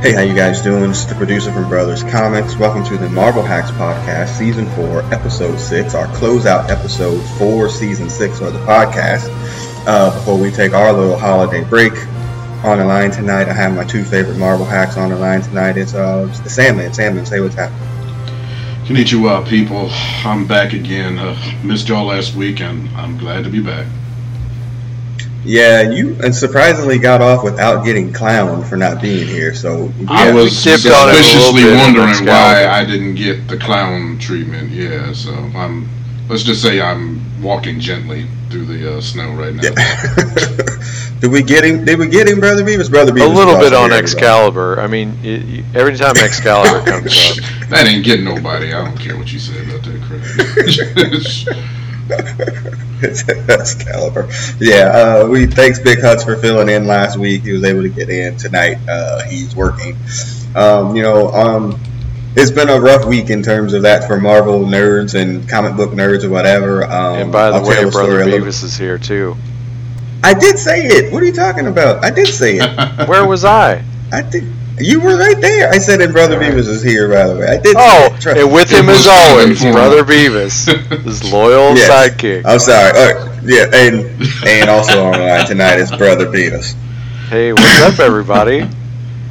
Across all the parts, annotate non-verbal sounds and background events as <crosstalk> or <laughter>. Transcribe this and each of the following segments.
Hey, how you guys doing? It's the producer from Brothers Comics. Welcome to the Marvel Hacks Podcast, Season 4, Episode 6, our closeout episode for Season 6 of the podcast. Uh, before we take our little holiday break, on the line tonight, I have my two favorite Marvel hacks on the line tonight. It's, uh, the Sandman. Sandman, say what's happening. Konnichiwa, people. I'm back again. Uh, missed y'all last week, and I'm glad to be back. Yeah, you and surprisingly got off without getting clowned for not being here. So yeah, I was dipped on it a little suspiciously wondering why I didn't get the clown treatment. Yeah, so I'm. Let's just say I'm walking gently through the uh, snow right now. Yeah. <laughs> did we get him? Did we get him, Brother Beavis? Brother A little bit on here, Excalibur. I mean, y y every time <laughs> Excalibur comes up, that ain't getting nobody. I don't care what you say about that crap. <laughs> <laughs> That's caliber. Yeah, uh, we thanks Big Hutch for filling in last week. He was able to get in tonight. Uh, he's working. Um, you know, um, it's been a rough week in terms of that for Marvel nerds and comic book nerds or whatever. Um, and by the I'll way, Brother Beavis is here too. I did say it. What are you talking about? I did say it. <laughs> Where was I? I did. You were right there. I said, and Brother Beavis is here. By the way, I did. say Oh, it. And with It him as always. Brother Beavis, his loyal <laughs> Yes. sidekick. I'm sorry. All right. Yeah, and and also on the line tonight is Brother Beavis. Hey, what's up, everybody?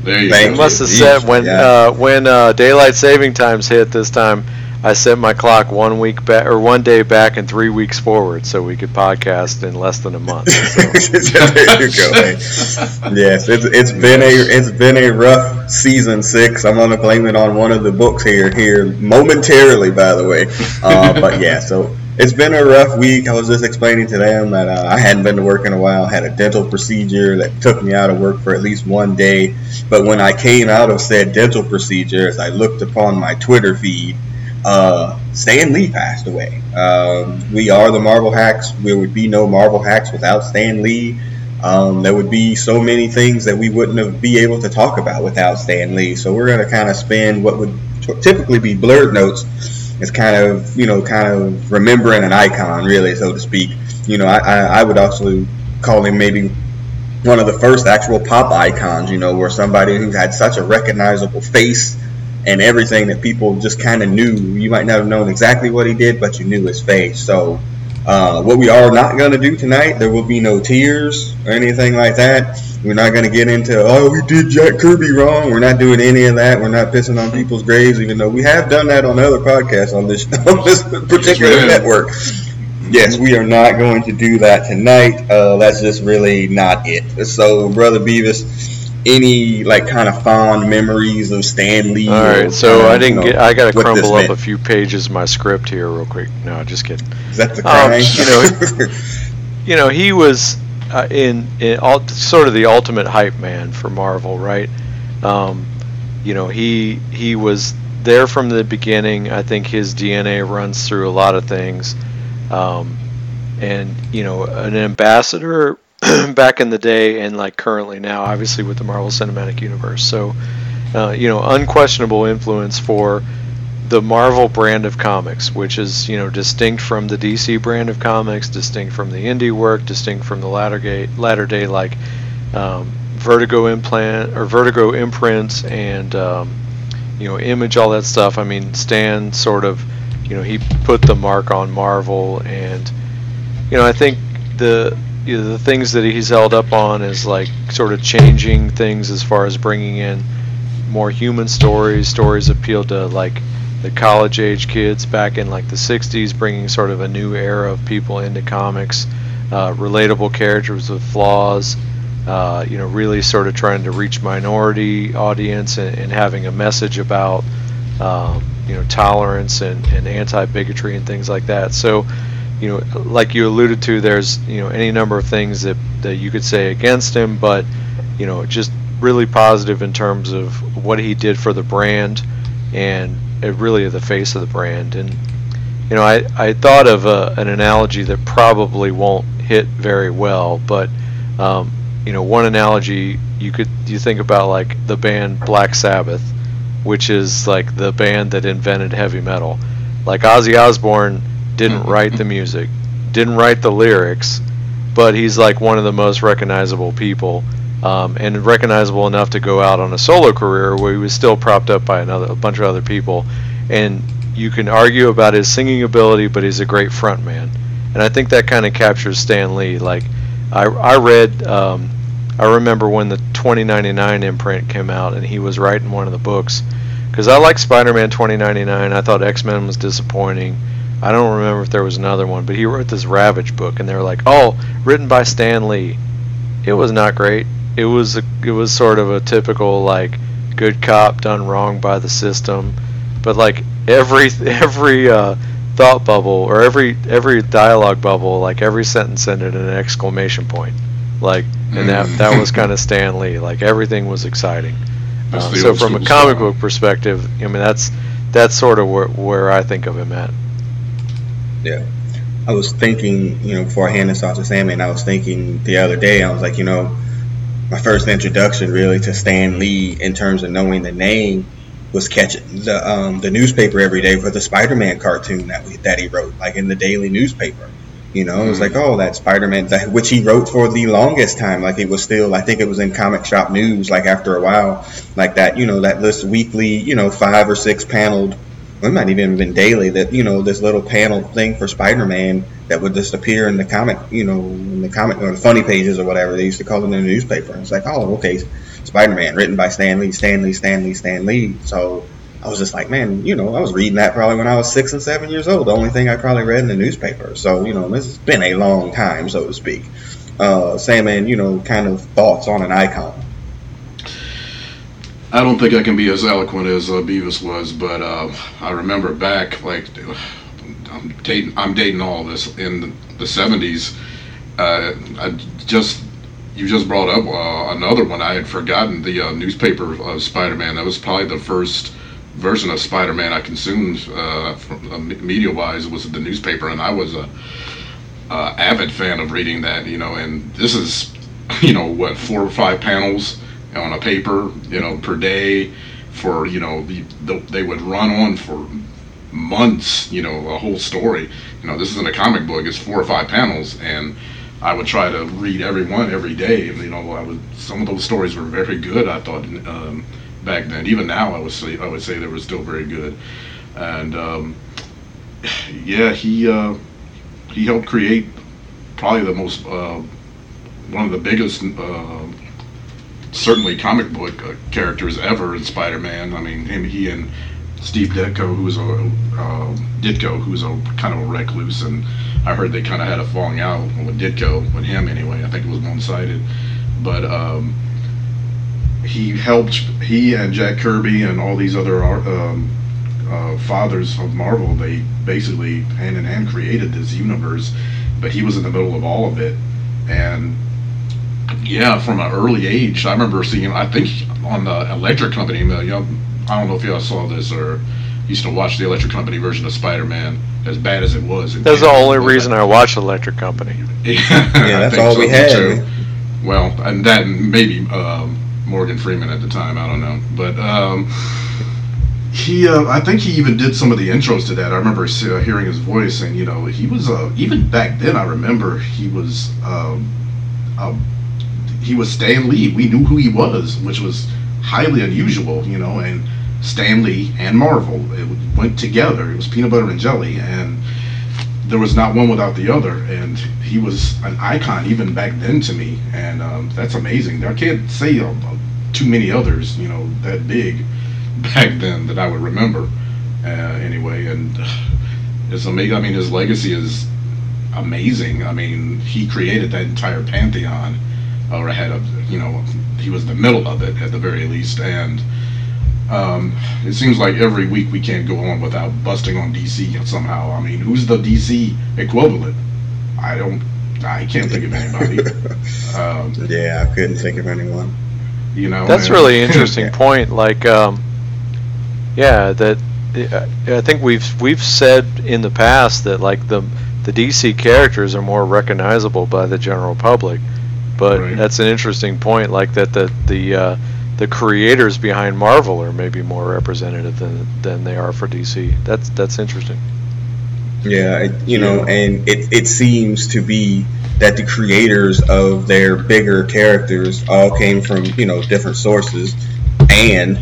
there you Thank I go. must have said when yeah. uh, when uh, daylight saving times hit this time, I set my clock one week back or one day back and three weeks forward, so we could podcast in less than a month. So. <laughs> there you go. Hey. Yes, it's it's been a it's been a rough season six. I'm gonna blame it on one of the books here here momentarily, by the way. Uh, but yeah, so it's been a rough week. I was just explaining to them that uh, I hadn't been to work in a while. Had a dental procedure that took me out of work for at least one day. But when I came out of said dental procedure, as I looked upon my Twitter feed, uh, Stan Lee passed away. Um, we are the Marvel Hacks. There would be no Marvel Hacks without Stan Lee. Um, there would be so many things that we wouldn't have be able to talk about without Stan Lee. So we're going to kind of spend what would typically be blurred notes as kind of you know kind of remembering an icon, really, so to speak. You know, I, I, I would also call him maybe one of the first actual pop icons. You know, where somebody who had such a recognizable face and everything that people just kind of knew. You might not have known exactly what he did, but you knew his face. So, uh, what we are not going to do tonight, there will be no tears or anything like that. We're not going to get into, oh, we did Jack Kirby wrong. We're not doing any of that. We're not pissing on people's graves, even though we have done that on other podcasts on this, <laughs> on this particular network. Yes, we are not going to do that tonight. Uh, that's just really not it. So, Brother Beavis, any like kind of fond memories of Stan Lee? All or, right, so I didn't know, get. I got to crumble up meant? a few pages of my script here real quick. No, just kidding. Is that the Um, <laughs> you know, <laughs> You know, he was uh, in in all, sort of the ultimate hype man for Marvel, right? Um, you know, he he was there from the beginning. I think his DNA runs through a lot of things, um, and you know, an ambassador <clears throat> back in the day and like currently now, obviously with the Marvel Cinematic Universe. So, uh, you know, unquestionable influence for the Marvel brand of comics, which is you know distinct from the DC brand of comics, distinct from the indie work, distinct from the latter day latter day like um, Vertigo implant or Vertigo imprints and um, you know Image, all that stuff. I mean, Stan sort of you know he put the mark on Marvel, and you know I think the you know, the things that he's held up on is like sort of changing things as far as bringing in more human stories. Stories appeal to like the college age kids back in like the 60s, bringing sort of a new era of people into comics. Uh, relatable characters with flaws. Uh, you know, really sort of trying to reach minority audience and, and having a message about um, you know tolerance and, and anti bigotry and things like that. So, you know, like you alluded to, there's you know any number of things that that you could say against him, but you know, just really positive in terms of what he did for the brand and really the face of the brand. And you know, I I thought of a, an analogy that probably won't hit very well, but um, you know, one analogy you could you think about like the band Black Sabbath, which is like the band that invented heavy metal. Like Ozzy Osbourne didn't write the music, didn't write the lyrics, but he's like one of the most recognizable people um, and recognizable enough to go out on a solo career where he was still propped up by another a bunch of other people, and you can argue about his singing ability, but he's a great front man, and I think that kind of captures Stan Lee. Like I I read. Um, I remember when the 2099 imprint came out, and he was writing one of the books. Because I like Spider-Man 2099. I thought X-Men was disappointing. I don't remember if there was another one, but he wrote this Ravage book, and they were like, "Oh, written by Stan Lee." It was not great. It was a, it was sort of a typical like good cop done wrong by the system, but like every <laughs> every uh, thought bubble or every every dialogue bubble, like every sentence ended in an exclamation point, like, and that Mm. that was <laughs> kind of Stan Lee. Like everything was exciting. Uh, so from a comic style. book perspective, I mean that's that's sort of where, where I think of him at. Yeah. I was thinking, you know, before I hand this off to Sammy, I was thinking the other day, I was like, you know, my first introduction really to Stan Lee in terms of knowing the name was catching the um, the newspaper every day for the Spider-Man cartoon that we, that he wrote, like in the daily newspaper. You know, it was like, oh, that Spider-Man, that, which he wrote for the longest time. Like it was still, I think it was in Comic Shop News. Like after a while, like that, you know, that list weekly, you know, five or six paneled it might even have been daily that you know this little panel thing for Spider-Man that would just appear in the comic, you know, in the comic or the funny pages or whatever they used to call it in the newspaper. And it's like, oh, okay, Spider-Man, written by Stan Lee, Stan Lee, Stan Lee, Stan Lee. So I was just like, man, you know, I was reading that probably when I was six and seven years old. The only thing I probably read in the newspaper. So you know, this has been a long time, so to speak. Uh, Sandman, you know, kind of thoughts on an icon. I don't think I can be as eloquent as uh, Beavis was, but uh, I remember back, like, I'm dating, I'm dating all this in the, the 70s. Uh, I just, you just brought up uh, another one. I had forgotten the uh, newspaper of Spider-Man. That was probably the first version of Spider-Man I consumed, uh, from, uh, media-wise, was the newspaper, and I was a avid fan of reading that. You know, and this is, <laughs> you know, what four or five panels on a paper, you know, per day for, you know, the, the, they would run on for months, you know, a whole story. You know, this isn't a comic book, it's four or five panels, and I would try to read every one every day. And, you know, I would, some of those stories were very good, I thought, um, back then. Even now, I would say, I would say they were still very good. And, um, yeah, he, uh, he helped create probably the most, uh, one of the biggest, uh, certainly comic book uh, characters ever in Spider-Man. I mean, him, he and Steve Ditko, who's a uh, Ditko, who's a kind of a recluse, and I heard they kind of had a falling out with Ditko, with him anyway. I think it was one-sided, but um, he helped. He and Jack Kirby and all these other um, uh, fathers of Marvel, they basically hand in hand created this universe, but he was in the middle of all of it, and yeah, from an early age, I remember seeing. I think on the Electric Company, you know, I don't know if y'all saw this or used to watch the Electric Company version of Spider-Man. As bad as it was, it That's the only reason I watched Electric Company. <laughs> yeah, Yeah, that's all we had. Too. Well, and that and maybe um, Morgan Freeman at the time. I don't know, but um, he. Uh, I think he even did some of the intros to that. I remember uh, hearing his voice, and you know, he was uh, even back then. I remember he was. Um, uh, he was Stan Lee. We knew who he was, which was highly unusual, you know. And Stan Lee and Marvel it went together. It was peanut butter and jelly, and there was not one without the other. And he was an icon even back then to me, and um, that's amazing. I can't say uh, too many others, you know, that big <laughs> back then that I would remember. Uh, anyway, and it's amazing. I mean, his legacy is amazing. I mean, he created that entire pantheon, or ahead of you know, he was the middle of it at the very least, and. Um, it seems like every week we can't go on without busting on DC somehow. I mean, who's the DC equivalent? I don't. I can't think of anybody. <laughs> um, Yeah, I couldn't think of anyone. you know, That's and- really <laughs> interesting point. Like, um, yeah, that uh, I think we've we've said in the past that like the the DC characters are more recognizable by the general public, but Right. that's an interesting point. Like that the the uh, the creators behind Marvel are maybe more representative than than they are for DC. That's that's interesting. Yeah, it- you know, and it it seems to be that the creators of their bigger characters all came from you know different sources, and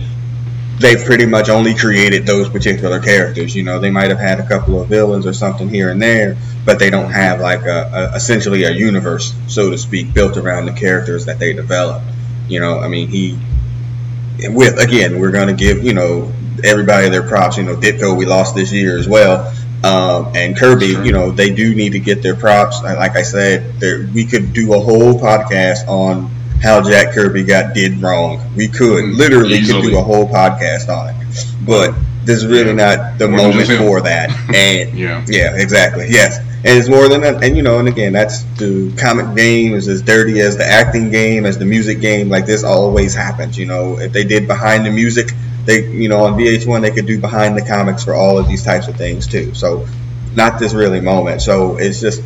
they pretty much only created those particular characters. You know, they might have had a couple of villains or something here and there, but they don't have like a, a essentially a universe, so to speak, built around the characters that they developed. You know, I mean, he with again, we're going to give you know everybody their props. You know, Ditko we lost this year as well, um, and Kirby. You know, they do need to get their props. Like I said, we could do a whole podcast on how Jack Kirby got did wrong. We could literally easily. could do a whole podcast on it, but this is really Yeah. not the More moment for that. <laughs> And Yeah. yeah, exactly. Yes. And it's more than that. And, you know, and again, that's the comic game is as dirty as the acting game, as the music game. Like, this always happens. You know, if they did behind the music, they, you know, on VH1, they could do behind the comics for all of these types of things, too. So, not this really moment. So, it's just,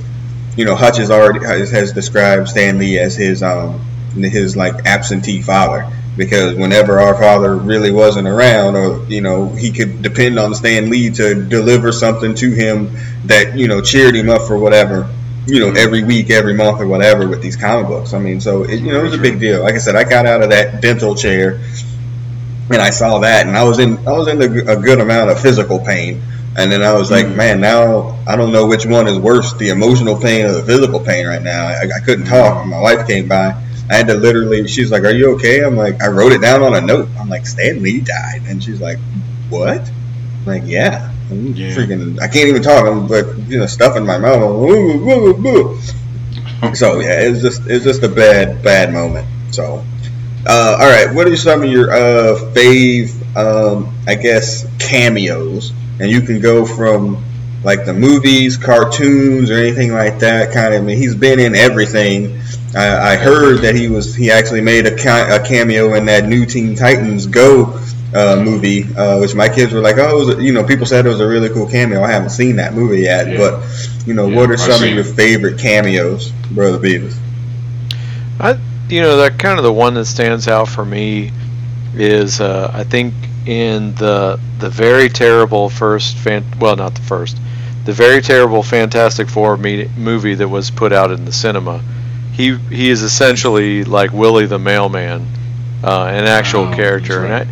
you know, Hutch has already has, has described Stan Lee as his, um, his, like, absentee father. Because whenever our father really wasn't around, or you know, he could depend on Stan Lee to deliver something to him that you know cheered him up for whatever you know every week every month or whatever with these comic books. I mean so it, you know it was a big deal. Like i said i got out of that dental chair and i saw that and i was in i was in a, a good amount of physical pain. And then i was like Mhm. man now i don't know which one is worse the emotional pain or the physical pain right now. I, I couldn't talk. My wife came by I had to literally. She's like, "Are you okay?" I'm like, I wrote it down on a note. I'm like, "Stan Lee died," and she's like, "What?" I'm like, "Yeah." I'm Yeah. freaking. I can't even talk. I'm like, you know, stuff in my mouth. "Woo, woo, woo." so yeah, it was just it was just a bad bad moment. So, uh, all right, what are some of your uh, fave, um, I guess, cameos? And you can go from like the movies, cartoons, or anything like that. Kind of. I mean, he's been in everything. I, I heard that he was he actually made a, ca- a cameo in that new Teen Titans Go uh, movie, uh, which my kids were like, oh, it was a, you know, people said it was a really cool cameo. I haven't seen that movie yet, Yeah. but you know, Yeah, what are I've some of your it. favorite cameos, Brother Beavis? I, you know, that kind of the one that stands out for me is uh, I think in the the very terrible first fan, well, not the first, the very terrible Fantastic Four me- movie that was put out in the cinema. He he is essentially like Willie the Mailman, uh, an actual Oh, character, that's and I,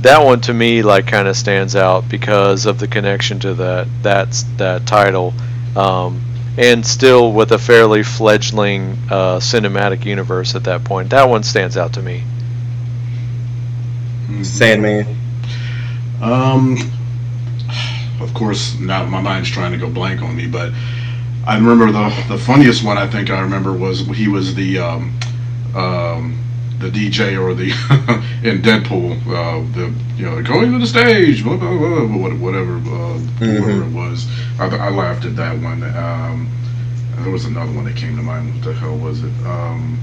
that one to me like kind of stands out because of the connection to that that's that title. Um, and still with a fairly fledgling uh, cinematic universe at that point. That one stands out to me. Sandman. Um, of course, now my mind's trying to go blank on me, but I remember the the funniest one I think I remember was he was the um, um, the DJ or the <laughs> in Deadpool, uh, the you know going to the stage, blah, blah, blah, blah, whatever uh, whatever it was. I, I laughed at that one. Um, there was another one that came to mind. What the hell was it? Um,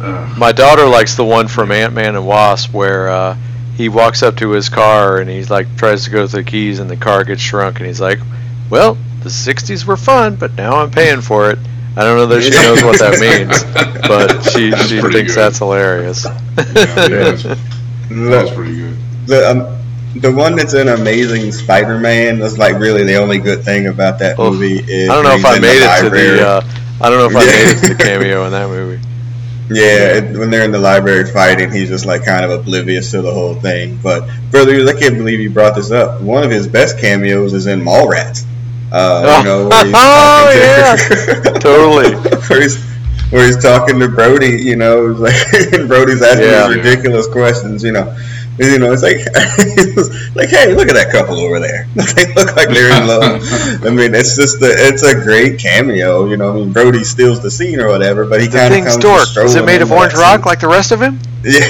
uh, My daughter likes the one from Ant Man and Wasp where uh, he walks up to his car and he's like tries to go through the keys and the car gets shrunk and he's like, "Well, the '60s were fun, but now I'm paying for it." I don't know that she knows what that means, <laughs> but she That's she thinks good. that's hilarious. yeah, <laughs> yeah, that's, that pretty good. The um, the one that's in Amazing Spider-Man that's like really the only good thing about that Oh, movie is I don't know if I made it to the. Uh, I don't know if I made it to the <laughs> cameo in that movie. Yeah, it, when they're in the library fighting, he's just like kind of oblivious to the whole thing. But brother, I can't believe you brought this up. One of his best cameos is in Mallrats. Uh, <laughs> you know, where he's Oh, talking to- <laughs> Totally. where he's where he's talking to Brodie. You know, <laughs> like and Brodie's asking Yeah. these ridiculous questions. You know. And, You know, it's like, it's like, hey, look at that couple over there. they look like they're in love. I mean, it's just, the, it's a great cameo. You know, I mean, Brodie steals the scene or whatever, but he kind of thing's comes dork. Is it made of orange that rock scene. like the rest of him? Yeah,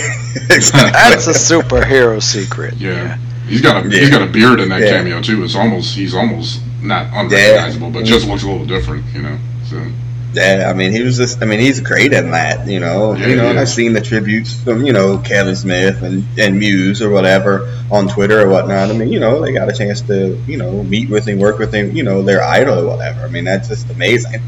exactly. That's a superhero secret. Yeah. He's got a Yeah. he's got a beard in that Yeah. cameo too. It's almost he's almost not unrecognizable, but just looks a little different, you know. So Yeah, I mean, he was just. I mean, he's great in that. You know, Yeah, you know, and I've seen the tributes from you know Kevin Smith and and Mewes or whatever on Twitter or whatnot. I mean, you know, they got a chance to you know meet with him, work with him, you know, their idol or whatever. I mean, that's just amazing.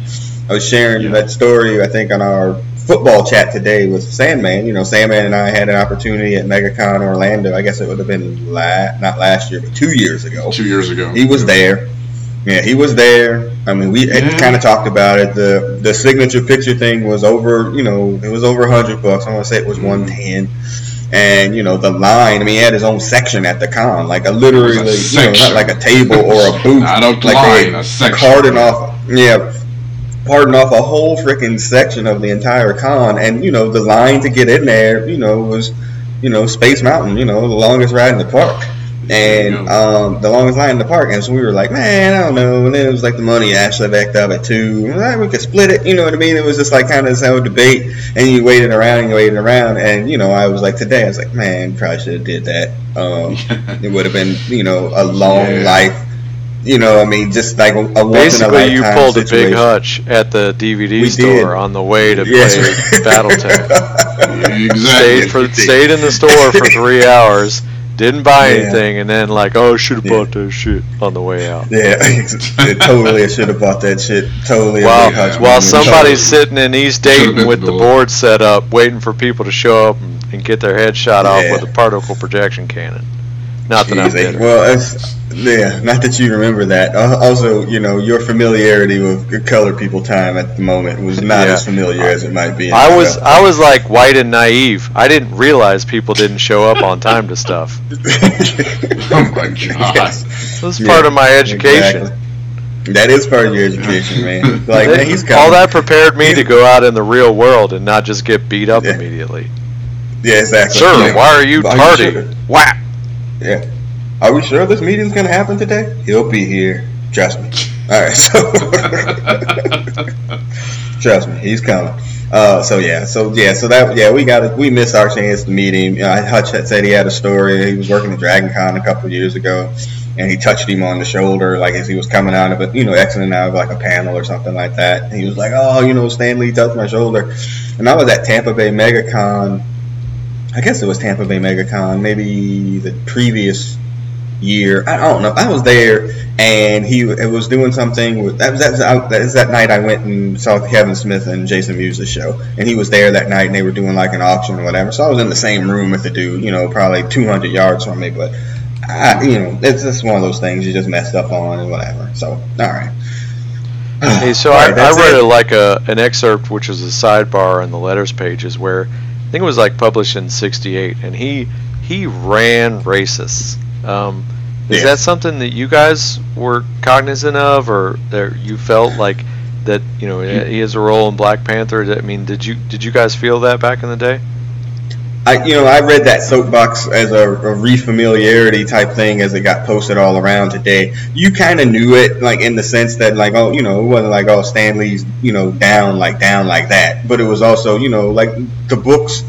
I was sharing Yeah. that story, I think, on our football chat today with Sandman. You know, Sandman and I had an opportunity at MegaCon Orlando. I guess it would have been la- not last year, but two years ago. two years ago, He was there, Yeah, he was there. I mean, we Yeah. kind of talked about it. the The signature picture thing was over. You know, it was over hundred bucks. I want to say it was one ten. And you know the line. I mean, he had his own section at the con, like a literally, a you know, not like a table or a booth. Not a like line, a section. carted off. Yeah, parting off a whole freaking section of the entire con, and you know the line to get in there, you know, was you know Space Mountain, you know, the longest ride in the park, and Yeah. um, the longest line in the park, and so we were like, man, I don't know, and then it was like the money actually backed up at two, and, "Ah, we could split it, you know what I mean? It was just like kind of this whole debate, and you waited around and you waited around, and you know I was like today, I was like, man, probably should have did that. Um, <laughs> it would have been you know a long Yeah. life. You know, I mean, just like a, a once in a Basically, you lifetime pulled a big hutch at the DVD We store did. on the way to Yes. play BattleTech. <laughs> Exactly. Stayed for stayed in the store for three hours, didn't buy Yeah. anything, and then like, oh, should have Yeah. bought that shit on the way out. Yeah, <laughs> yeah, totally. I should have bought that shit. Totally. While while somebody's Totally. sitting in East Dayton with the the- board set up, waiting for people to show up and, and get their head shot off with a particle projection cannon. Not that I'm Jeez, well, it's, yeah, not that you remember that. Also, you know, your familiarity with color people time at the moment was not Yeah. as familiar as it might be. I was NFL. I was like white and naive. I didn't realize people didn't show up on time to stuff. <laughs> <laughs> Oh my god. Yes, It was Yeah, part of my education. exactly. That is part of your education, man. <laughs> Like, man, he's coming. all that prepared me to go out in the real world and not just get beat up Yeah. immediately. Yeah, exactly. Sir, Yeah. why are you Are tardy? sure? Yeah. Are we sure this meeting's gonna happen today? He'll be here. Trust me. All right. So. <laughs> Trust me, he's coming. Uh, so yeah, so yeah, so that yeah, we got it. We missed our chance to meet him. Uh, Hutch had said he had a story. He was working at Dragon Con a couple years ago, and he touched him on the shoulder like as he was coming out of it, you know, exiting out of like a panel or something like that. And he was like, "Oh, you know, Stan Lee touched my shoulder," and I was at Tampa Bay MegaCon. I guess it was Tampa Bay MegaCon, maybe the previous year. I don't know. I was there, and he it was doing something. With, that was that that that night I went and saw Kevin Smith and Jason Mewes' show, and he was there that night, and they were doing like an auction or whatever. So I was in the same room with the dude, you know, probably 200 yards from me, but. I, you know, it's just one of those things you just messed up on and whatever. So, all right. Hey, so <sighs> All I, I read it. like a an excerpt, which is a sidebar on the letters pages, where I think it was like published in '68, and he he ran racists. Um, is Yeah. that something that you guys were cognizant of, or that you felt like that you know he has a role in Black Panther? I mean, did you did you guys feel that back in the day? I, you know, I read that soapbox as a, a refamiliarity type thing as it got posted all around today. You kind of knew it, like in the sense that, like, oh, you know, it wasn't like, oh, Stan Lee's, you know, down like down like that. But it was also, you know, like the books.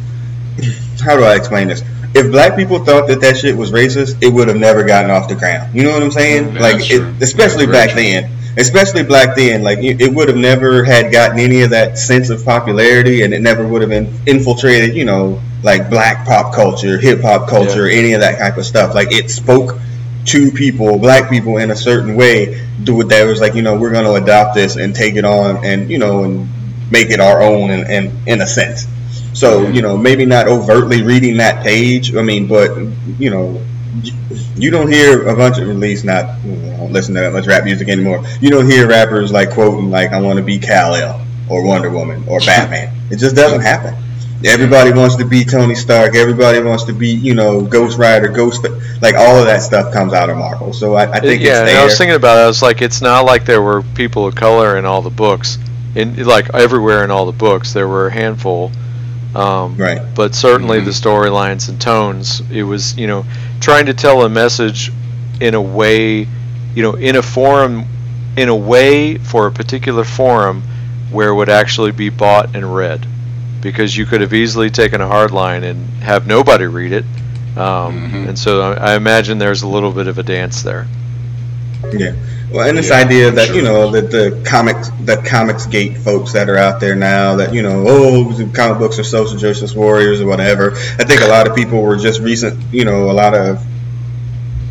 How do I explain this? If black people thought that that shit was racist, it would have never gotten off the ground. You know what I'm saying? Yeah, like, it, especially Very back true. then especially back then, like it it would have never had gotten any of that sense of popularity, and it never would have been infiltrated, you know, like black pop culture, hip hop culture, any of that type of stuff. Like it spoke to people, black people, in a certain way. Do it that was like, you know, we're going to adopt this and take it on, and you know, and make it our own, and in, in, in a sense. So you know, maybe not overtly reading that page. I mean, but you know, you don't hear a bunch of at least not I don't listen to that much rap music anymore. You don't hear rappers like quoting like I want to be Kal El or Wonder Woman or <laughs> Batman. it just doesn't happen. Everybody wants to be Tony Stark. Everybody wants to be you know Ghost Rider, Ghost like all of that stuff comes out of Marvel. So I, I think yeah, it's and I was thinking about it. I was like, it's not like there were people of color in all the books, in like everywhere in all the books. There were a handful, um, Right. But certainly Mhm. the storylines and tones. It was you know trying to tell a message in a way, you know, in a forum, in a way for a particular forum where it would actually be bought and read, because you could have easily taken a hard line and have nobody read it. Um, Mhm. And so I, I imagine there's a little bit of a dance there. Yeah. Well, and this Yeah, idea that sure. you know that the comics, the comics gate folks that are out there now, that you know, oh, the comic books are social justice warriors or whatever. I think a lot of people were just recent, you know, a lot of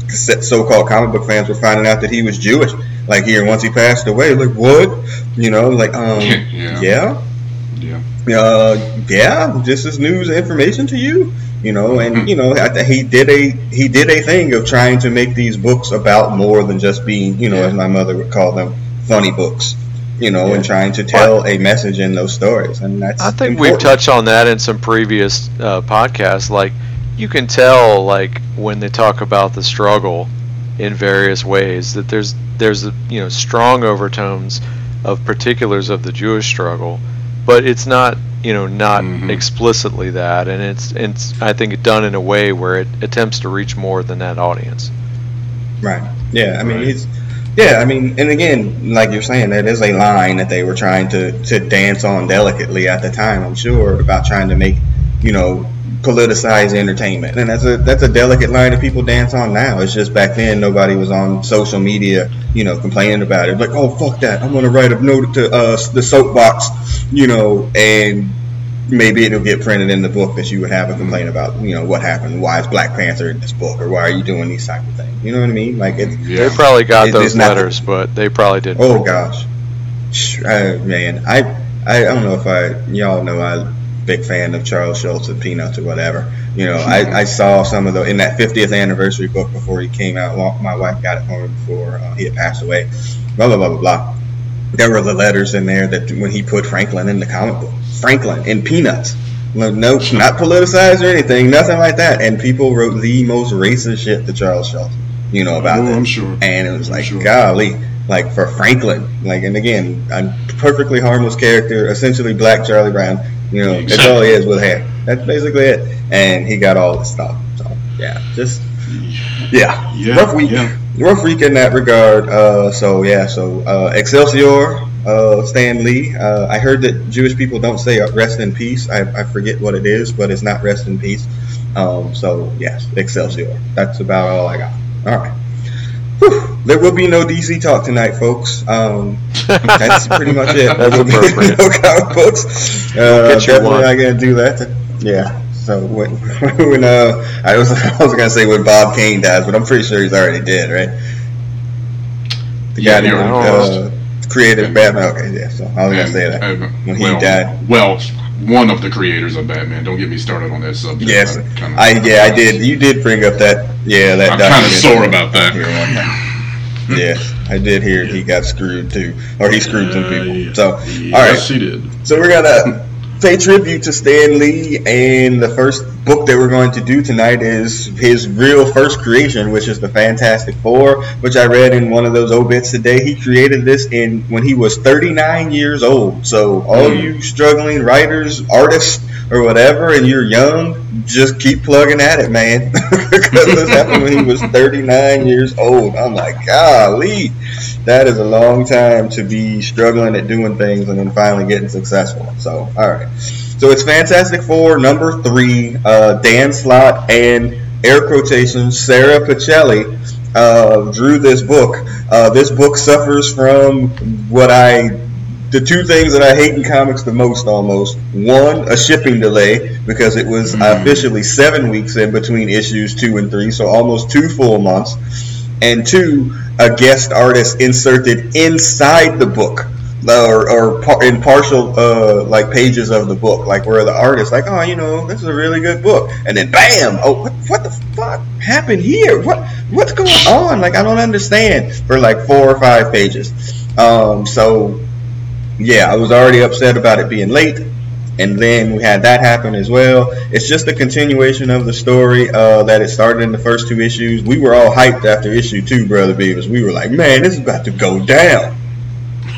so-called comic book fans were finding out that he was Jewish. Like here, once he passed away, like what? You know, like um, <laughs> Yeah. yeah, Yeah. Uh, yeah, this is news information to you. you know, and you know he did a he did a thing of trying to make these books about more than just being, you know, as my mother would call them, funny books you know, yeah. and trying to tell a message in those stories. And that's I think important. we've touched on that in some previous uh, podcasts. Like you can tell, like when they talk about the struggle in various ways, that there's there's you know strong overtones of particulars of the Jewish struggle, but it's not you know not mm-hmm. explicitly that, and it's it's I think it's done in a way where it attempts to reach more than that audience. Right. Yeah. I mean, right. he's yeah, I mean, and again, like you're saying, that is a line that they were trying to, to dance on delicately at the time, I'm sure, about trying to make, you know, politicize entertainment. And that's a that's a delicate line that people dance on now. It's just back then nobody was on social media, you know, complaining about it. Like, oh fuck that, I'm gonna write a note to uh, the soapbox, you know, and maybe it'll get printed in the book that you would have a complaint about, you know, what happened, why is Black Panther in this book, or why are you doing these type of things? You know what I mean? Like, it's, yeah. they probably got it, those letters, but they probably didn't. Oh gosh, uh, man, I I don't know if I y'all know a big fan of Charles Schulz and Peanuts or whatever. You know, I, I saw some of the in that 50th anniversary book before he came out. My wife got it for me before uh, he had passed away. Blah blah blah blah blah. There were the letters in there that when he put Franklin in the comic book Franklin in Peanuts. No, no, not politicized or anything, nothing like that. And people wrote the most racist shit to Charles Schulz, you know, about oh, I'm sure. And it was like, sure. golly, like for Franklin, like, and again, a perfectly harmless character, essentially black Charlie Brown. You know, exactly. that's all he is with hair. That's basically it. And he got all this stuff. So yeah, just yeah, yeah rough week. Yeah. Rough week in that regard. Uh, so yeah, so uh, Excelsior uh, Stan Lee. Uh, I heard that Jewish people don't say rest in peace. I, I forget what it is, but it's not rest in peace. Um, so, yes, Excelsior. That's about all I got. All right. Whew. There will be no DC talk tonight, folks. Um, that's pretty much it. that's appropriate. <laughs> no comic books. Uh, definitely not going to do that. Yeah. So when, <laughs> when uh, I was <laughs> I was gonna say when Bob Kane dies, but I'm pretty sure he's already dead, right? The yeah, guy who uh, created Batman. Okay, yeah. So I was gonna say that uh, when he well, died. Well, one of the creators of Batman. Don't get me started on that subject. Yes, I, kinda, I yeah, I did. You did bring up that. Yeah, that. I'm kind of sore about that. yes, I did hear he got screwed too, or he screwed some people. So, all right. Yes, he did. So we're gonna pay tribute to Stan Lee, and the first book that we're going to do tonight is his real first creation, which is the Fantastic Four, which I read in one of those obits today. He created this in when he was 39 years old. So all mm. you struggling writers, artists, or whatever, and you're young, just keep plugging at it, man. <laughs> because this happened when he was 39 years old. I'm like, golly, that is a long time to be struggling at doing things and then finally getting successful. So, all right. So it's Fantastic Four number three. Uh, Dan Slott and air quotations Sara Pichelli uh, drew this book. Uh, this book suffers from what I the two things that I hate in comics the most almost one a shipping delay because it was mm. officially seven weeks in between issues two and three so almost two full months and two a guest artist inserted inside the book or, or in partial uh, like pages of the book like where the artist like oh you know this is a really good book and then bam! Oh what, what the fuck happened here? What what's going on? Like I don't understand for like four or five pages. Um, so yeah, I was already upset about it being late, and then we had that happen as well. It's just a continuation of the story uh, that it started in the first two issues. We were all hyped after issue two, brother Beavis. We were like, man, this is about to go down.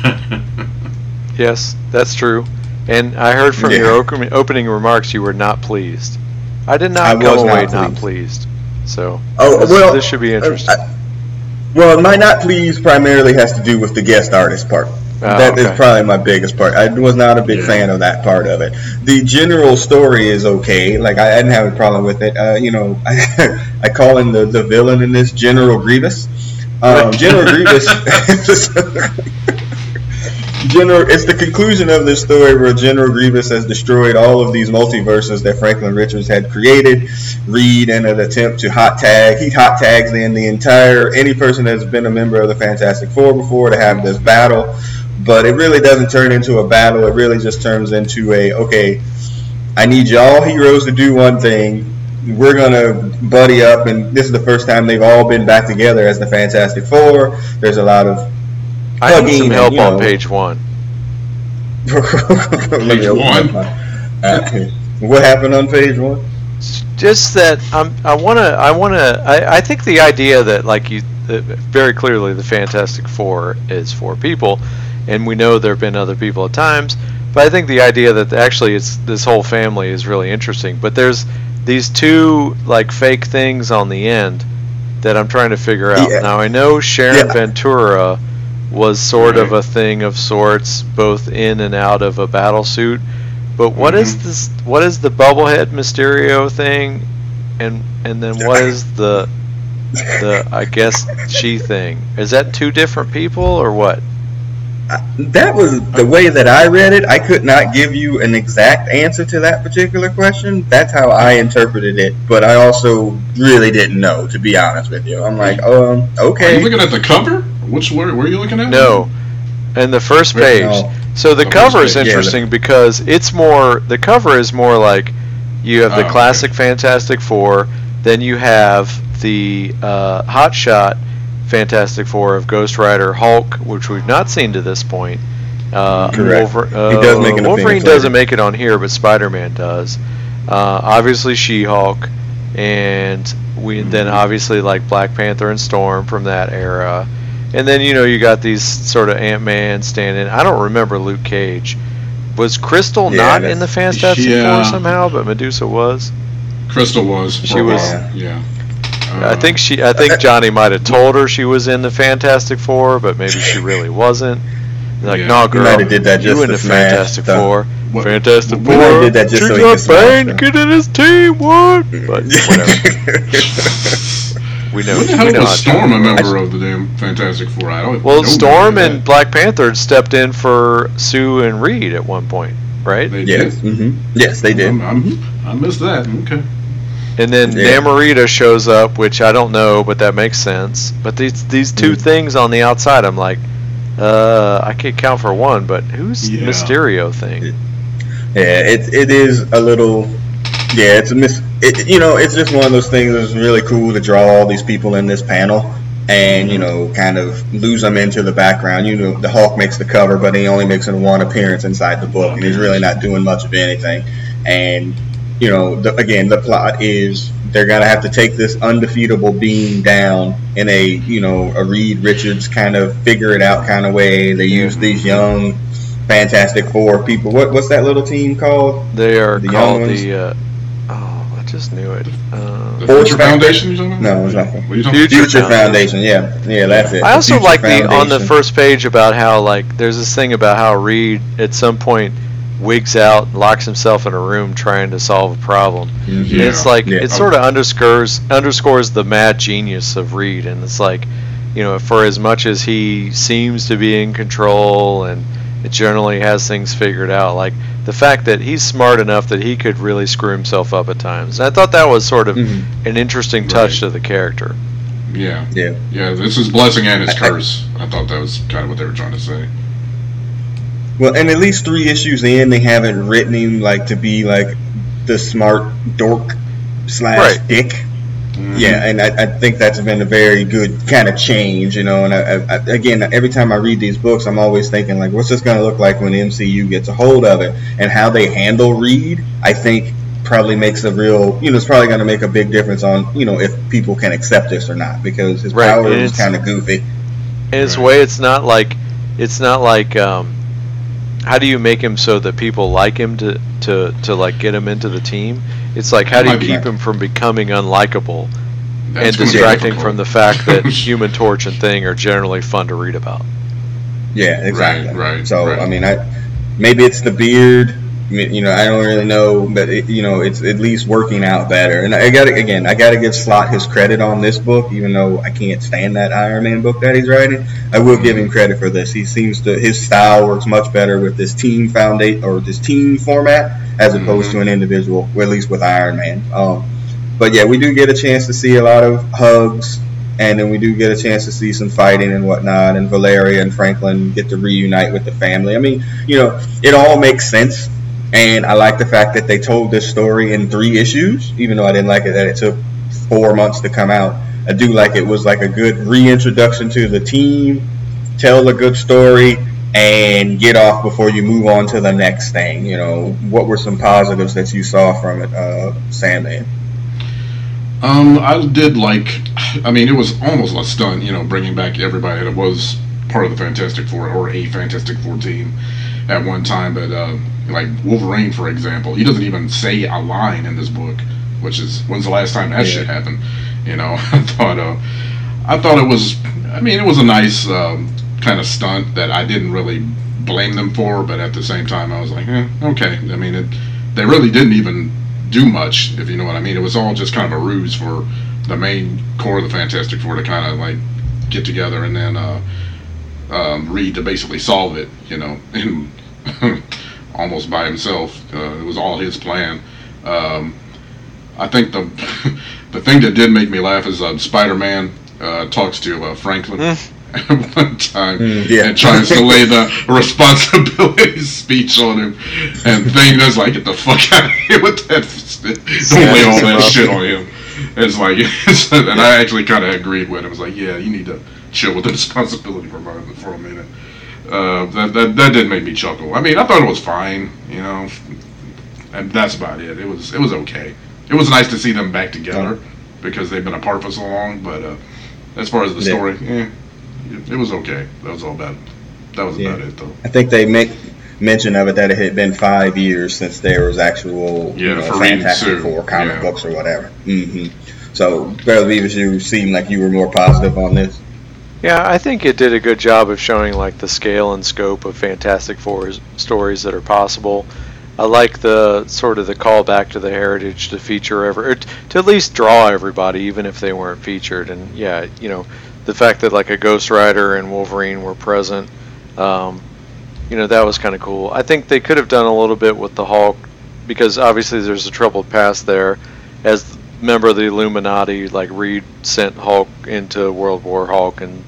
<laughs> yes, that's true. And I heard from yeah. your opening remarks you were not pleased. I did not I come away not pleased. not pleased. So, oh this, well, this should be interesting. I, well, my not pleased primarily has to do with the guest artist part. Oh, that okay. is probably my biggest part. I was not a big yeah. fan of that part of it. The general story is okay. Like I, I didn't have a problem with it. Uh, you know, I, <laughs> I call him the, the villain in this General Grievous. Um, General Grievous. <laughs> <laughs> General, it's the conclusion of this story where General Grievous has destroyed all of these multiverses that Franklin Richards had created. Reed, in an attempt to hot tag, he hot tags in the entire any person that's been a member of the Fantastic Four before to have this battle but it really doesn't turn into a battle. It really just turns into a okay. I need y'all heroes to do one thing. we're gonna buddy up, and this is the first time they've all been back together as the Fantastic Four. There's a lot of I need some help you on know- page one. <laughs> Page one? up uh, what happened on page one? just that I'm, I want to I want to I, I think the idea that like you that very clearly the Fantastic Four is four people and we know there have been other people at times but I think the idea that actually it's this whole family is really interesting but there's these two like fake things on the end that I'm trying to figure out Yeah. now I know Sharon Yeah. Ventura was sort of a thing of sorts both in and out of a battle suit but what is Mhm. this? What is the bubblehead Mysterio thing, and and then what is the the I guess she thing? Is that two different people or what? That was the way that I read it. I could not give you an exact answer to that particular question. That's how I interpreted it, but I also really didn't know, to be honest with you. I'm like, um, okay. Are you okay. looking at the cover? Which where, where are you looking at? No, and the first page. no. So the The cover is page, yeah, interesting because it's more. The cover is more like you have the Oh, okay. classic Fantastic Four, then you have the uh, Hot Shot Fantastic Four of Ghost Rider, Hulk, which we've not seen to this point. Uh, Correct. Wolver- He does make an uh, Wolverine doesn't make it on here, but Spider-Man does. Uh, obviously, She-Hulk, and we then obviously like Black Panther and Storm from that era. And then you know you got these sort of Ant Man standing. I don't remember Luke Cage. Was Crystal Yeah, not in the Fantastic Yeah. Four somehow, but Medusa was? Crystal was. She was- while, Yeah. I Uh, think she. I think Johnny might have told her she was in the Fantastic Four, but maybe she really wasn't. Like, Yeah. no, girl, might have did that you in the Fantastic the- Four. What- Fantastic what- Four. He might did that just so he could smash Bane, get in his team, what? But whatever. <laughs> We know. What the we hell know was Storm a Johnny works. member of the damn Fantastic Four? I don't. Well, nobody Storm and that. Black Panther stepped in for Sue and Reed at one point, right? They yes, did. hmm yes, they did. I'm, I'm, I missed that. Okay. And then Yeah. Namorita shows up, which I don't know, but that makes sense. But these these two Mm. things on the outside, I'm like, uh, I can't count for one, but who's Yeah. Mysterio thing? Yeah, it it is a little. Yeah, it's a mis. It, you know, it's just one of those things that's really cool to draw all these people in this panel, and you know, kind of lose them into the background. You know, the Hulk makes the cover, but he only makes one appearance inside the book, and he's really not doing much of anything. And you know, the, again, the plot is they're gonna have to take this undefeatable being down in a you know a Reed Richards kind of figure it out kind of way. They use these young. Fantastic Four people. What what's that little team called? They are The young called ones? the. Uh, oh, I just knew it. Uh, The Future Foundation? Foundation. you talking about? No, it's not. What are you talking Future Future Foundation. Foundation. Yeah, yeah, that's it. I also Future like the on the first page about how like there's this thing about how Reed at some point wigs out, and locks himself in a room trying to solve a problem. Yeah. it's like Yeah. it sort of underscores underscores the mad genius of Reed, and it's like, you know, for as much as he seems to be in control and generally has things figured out, like the fact that he's smart enough that he could really screw himself up at times. And I thought that was sort of Mhm. an interesting touch Right. to the character. Yeah. Yeah. Yeah. This is blessing and his I- I- curse. I thought that was kind of what they were trying to say. Well, and at least three issues in, they haven't written him like to be like the smart dork slash Right. dick. Mhm. Yeah, and I, I think that's been a very good kind of change, you know. And I, I, I- again, every time I read these books, I'm always thinking like, what's this going to look like when the MCU gets a hold of it, and how they handle Reed. I think probably makes a real, you know, it's probably going to make a big difference on, you know, if people can accept this or not, because his Right, power is it's- kind of goofy. In its Right. way, it's not like it's not like um, how do you make him so that people like him to to to like get him into the team? It's like how do you Might be. keep him from becoming unlikable and That's gonna distracting from the fact that <laughs> Human Torch and Thing are generally fun to read about. Yeah, exactly. right, So right. I mean, I maybe it's the beard. I you know, I don't really know, but it, you know, it's at least working out better. And I got to again, I got to give Slott his credit on this book, even though I can't stand that Iron Man book that he's writing. I will give him credit for this. He seems to his style works much better with this team foundation or this team format as opposed Mhm. to an individual, or at least with Iron Man. Um, but yeah, we do get a chance to see a lot of hugs, and then we do get a chance to see some fighting and whatnot. And Valeria and Franklin get to reunite with the family. I mean, you know, it all makes sense And I like the fact that they told this story in three issues, even though I didn't like it that it took four months to come out. I do like it was like a good reintroduction to the team, tell a good story, and get off before you move on to the next thing. You know, what were some positives that you saw from it, uh, Sandman? Um, I did like. I mean, it was almost a stunt, you know, bringing back everybody that was part of the Fantastic Four or a Fantastic Four team at one time. But uh, like Wolverine, for example, he doesn't even say a line in this book, which is when's the last time that yeah. shit happened? You know, <laughs> I thought. Uh, I thought it was. I mean, it was a nice um, kind of stunt that I didn't really blame them for, but at the same time, I was like, eh, okay. I mean, it, they really didn't even do much, if you know what I mean. It was all just kind of a ruse for the main core of the Fantastic Four to kind of like get together and then uh, um, Reed to basically solve it, you know, <laughs> and almost by himself. Uh, it was all his plan. Um, I think the <laughs> the thing that did make me laugh is uh, Spider-Man uh, talks to uh, Franklin. Mm at <laughs> one time mm, yeah. and tries to lay the responsibility speech on him. And Thing is like, get the fuck out of here with that. Don't lay all that shit on him. It's like, and I actually kind of agreed with him. It's like, yeah, you need to chill with the <laughs> responsibility for, for a minute. Uh, that, that that did make me chuckle. I mean, I thought it was fine, you know, and that's about it. It was it was okay. It was nice to see them back together because they've been apart for so long. But uh, as far as the story, yeah it was okay. That was all bad. That was yeah. about it, though. I think they make mention of it that it had been five years since there was actual yeah, you know, Fantastic Four comic yeah. books or whatever. Mm-hmm. So, Barry Beavers, you seem like you were more positive on this. Yeah, I think it did a good job of showing like the scale and scope of Fantastic Four stories that are possible. I like the sort of the callback to the heritage to feature ever to at least draw everybody, even if they weren't featured. And yeah, you know, the fact that like a Ghost Rider and Wolverine were present, um, you know, that was kind of cool. I think they could have done a little bit with the Hulk because obviously there's a troubled past there. As member of the Illuminati, like Reed sent Hulk into World War Hulk and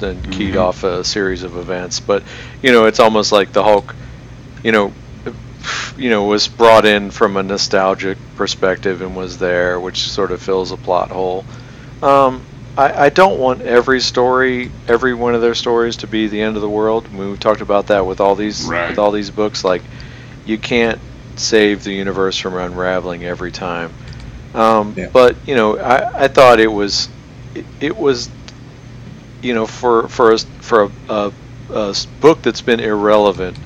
then mm-hmm. keyed off a series of events. But you know, it's almost like the Hulk, you know, you know, was brought in from a nostalgic perspective and was there, which sort of fills a plot hole. Um, I, I don't want every story, every one of their stories, to be the end of the world. We talked about that with all these right. with all these books. Like, you can't save the universe from unraveling every time. Um, yeah. But you know, I, I thought it was it, it was you know for for a, for a, a, a book that's been irrelevant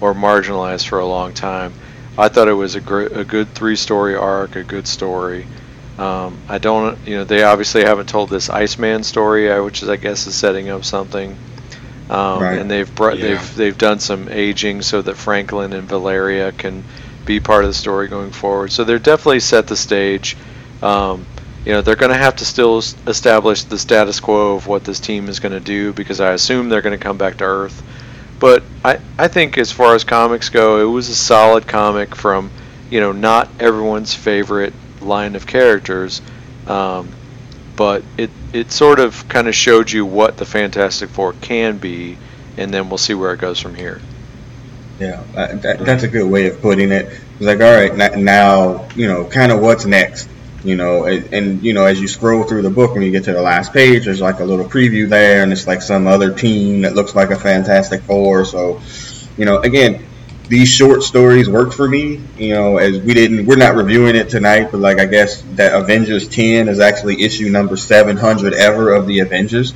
or marginalized for a long time. I thought it was a, gr- a good three story arc, a good story. Um, I don't, you know, they obviously haven't told this Iceman story, uh, which is, I guess, is setting up something. Um, right. And they've brought, yeah. they've they've done some aging so that Franklin and Valeria can be part of the story going forward. So they're definitely set the stage. Um, you know, they're going to have to still establish the status quo of what this team is going to do because I assume they're going to come back to Earth. But I, I think as far as comics go, it was a solid comic from, you know, not everyone's favorite line of characters, um, but it it sort of kind of showed you what the Fantastic Four can be, and then we'll see where it goes from here. Yeah, that, that's a good way of putting it. It's like, all right, now you know, kind of what's next. You know, and, and, you know, as you scroll through the book, when you get to the last page, there's like a little preview there, and it's like some other team that looks like a Fantastic Four. So, you know, again, these short stories work for me. You know, as we didn't, we're not reviewing it tonight, but like I guess that Avengers 10 is actually issue number 700 ever of the Avengers,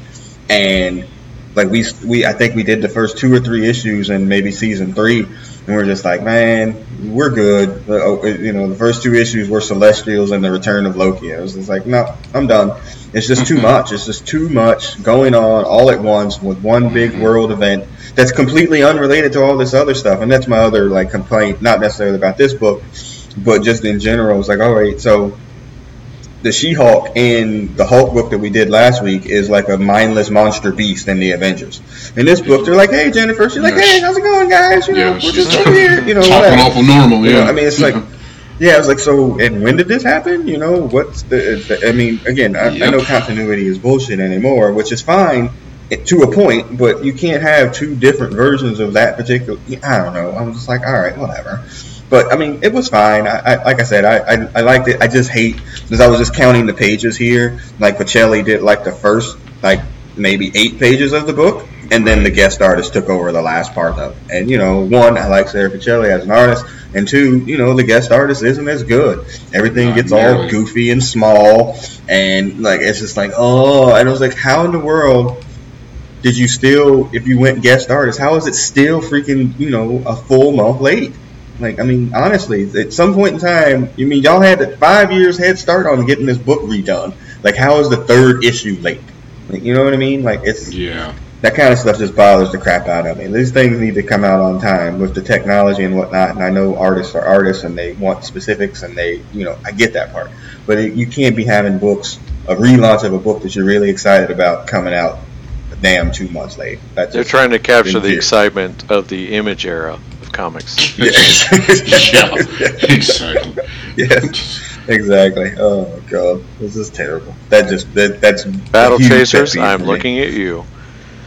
and like we we I think we did the first two or three issues and maybe season three, and we're just like, man, we're good. Uh, oh, you know, the first two issues were Celestials and the Return of Loki. I was just like, no, I'm done. It's just too <laughs> much. It's just too much going on all at once with one big world event that's completely unrelated to all this other stuff. And that's my other like complaint, not necessarily about this book, but just in general. It's like, all right, so the She-Hulk in the Hulk book that we did last week is like a mindless monster beast in the Avengers. In this book, they're like, "Hey, Jennifer," she's like, "Hey, how's it going, guys? You know, yeah, we're just here." You know, talking awful normal. Yeah, you know, I mean, it's like. Yeah, I was like, so, and when did this happen? You know, what's the, the I mean, again, I, yep. I know continuity is bullshit anymore, which is fine, to a point, but you can't have two different versions of that particular. I don't know. I was just like, all right, whatever. But I mean, it was fine. I, I like I said, I, I, I liked it. I just hate because I was just counting the pages here. Like Pichelli did, like the first like maybe eight pages of the book, and then the guest artist took over the last part of it. And you know, one, I like Sara Pichelli as an artist, and two, you know, the guest artist isn't as good. Everything Not gets all goofy and small, and like it's just like, oh, and I was like, how in the world? Did you still, if you went guest artist, how is it still freaking, you know, a full month late? Like, I mean, honestly, at some point in time, you mean y'all had five years head start on getting this book redone. Like, how is the third issue late? Like, you know what I mean? Like, it's Yeah. that kind of stuff just bothers the crap out of me. These things need to come out on time with the technology and whatnot. And I know artists are artists and they want specifics and they, you know, I get that part. But it, you can't be having books, a relaunch of a book that you're really excited about coming out a damn two months late. That's They're trying to capture the excitement of the image era of comics. <laughs> Yes. <laughs> yeah. Exactly. yes. Exactly. Oh my god, this is terrible. That just that that's Battle Chasers, I'm me. looking at you.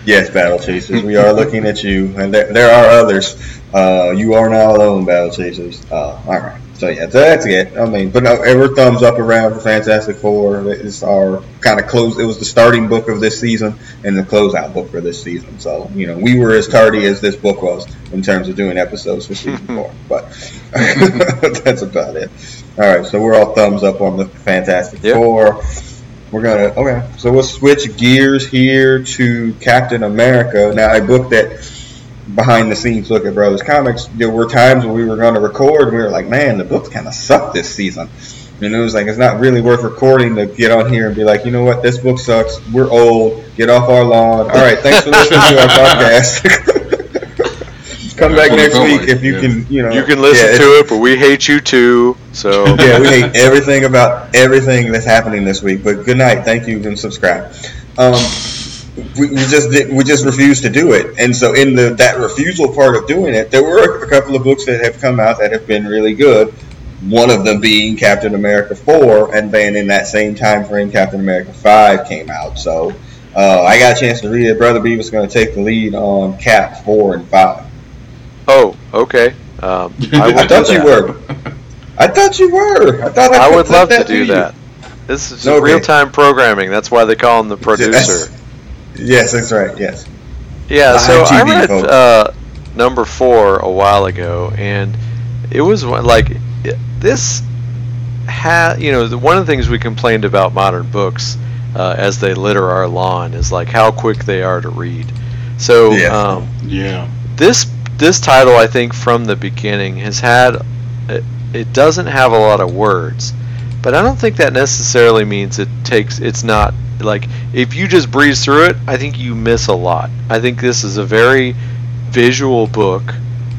Yes, Battle Chasers, we are looking at you, and there, there are others. Uh, you are not alone, Battle Chasers. Uh, all right. So yeah, so that's it. I mean, but no, ever thumbs up around for Fantastic Four. It's our kind of close. It was the starting book of this season and the closeout book for this season. So you know, we were as tardy as this book was in terms of doing episodes for season four. <laughs> But <laughs> that's about it. All right, so we're all thumbs up on the Fantastic Yep. Four. We're gonna okay. So we'll switch gears here to Captain America. Now, a book that behind the scenes look at Brothers Comics. There were times when we were going to record, and we were like, "Man, the books kind of suck this season." And it was like it's not really worth recording to get on here and be like, you know what, this book sucks. We're old. Get off our lawn. All right, thanks for listening to our podcast. <laughs> Come back That's what it next week if you yeah. can. You know, You can listen yeah, to it, but we hate you too. So <laughs> yeah, we hate everything about everything that's happening this week. But good night, thank you, and subscribe. Um, we, we just did, we just refused to do it, and so in the that refusal part of doing it, there were a couple of books that have come out that have been really good. One of them being Captain America four, and then in that same time frame, Captain America five came out. So uh, I got a chance to read it. Brother B was going to take the lead on Cap four and five. Oh, okay. Um, <laughs> I, I thought you were. I thought you were. I thought I, I would put love to do you. that. This is Okay. real time programming. That's why they call him the producer. Yes, yes that's right. Yes. Yeah, Live so I read uh, number four a while ago, and it was like this had you know the, one of the things we complained about modern books uh, as they litter our lawn is like how quick they are to read. So Yeah. um, Yeah. this this title I think from the beginning has had it, it doesn't have a lot of words, but I don't think that necessarily means it takes it's not like if you just breeze through it, I think you miss a lot. I think this is a very visual book,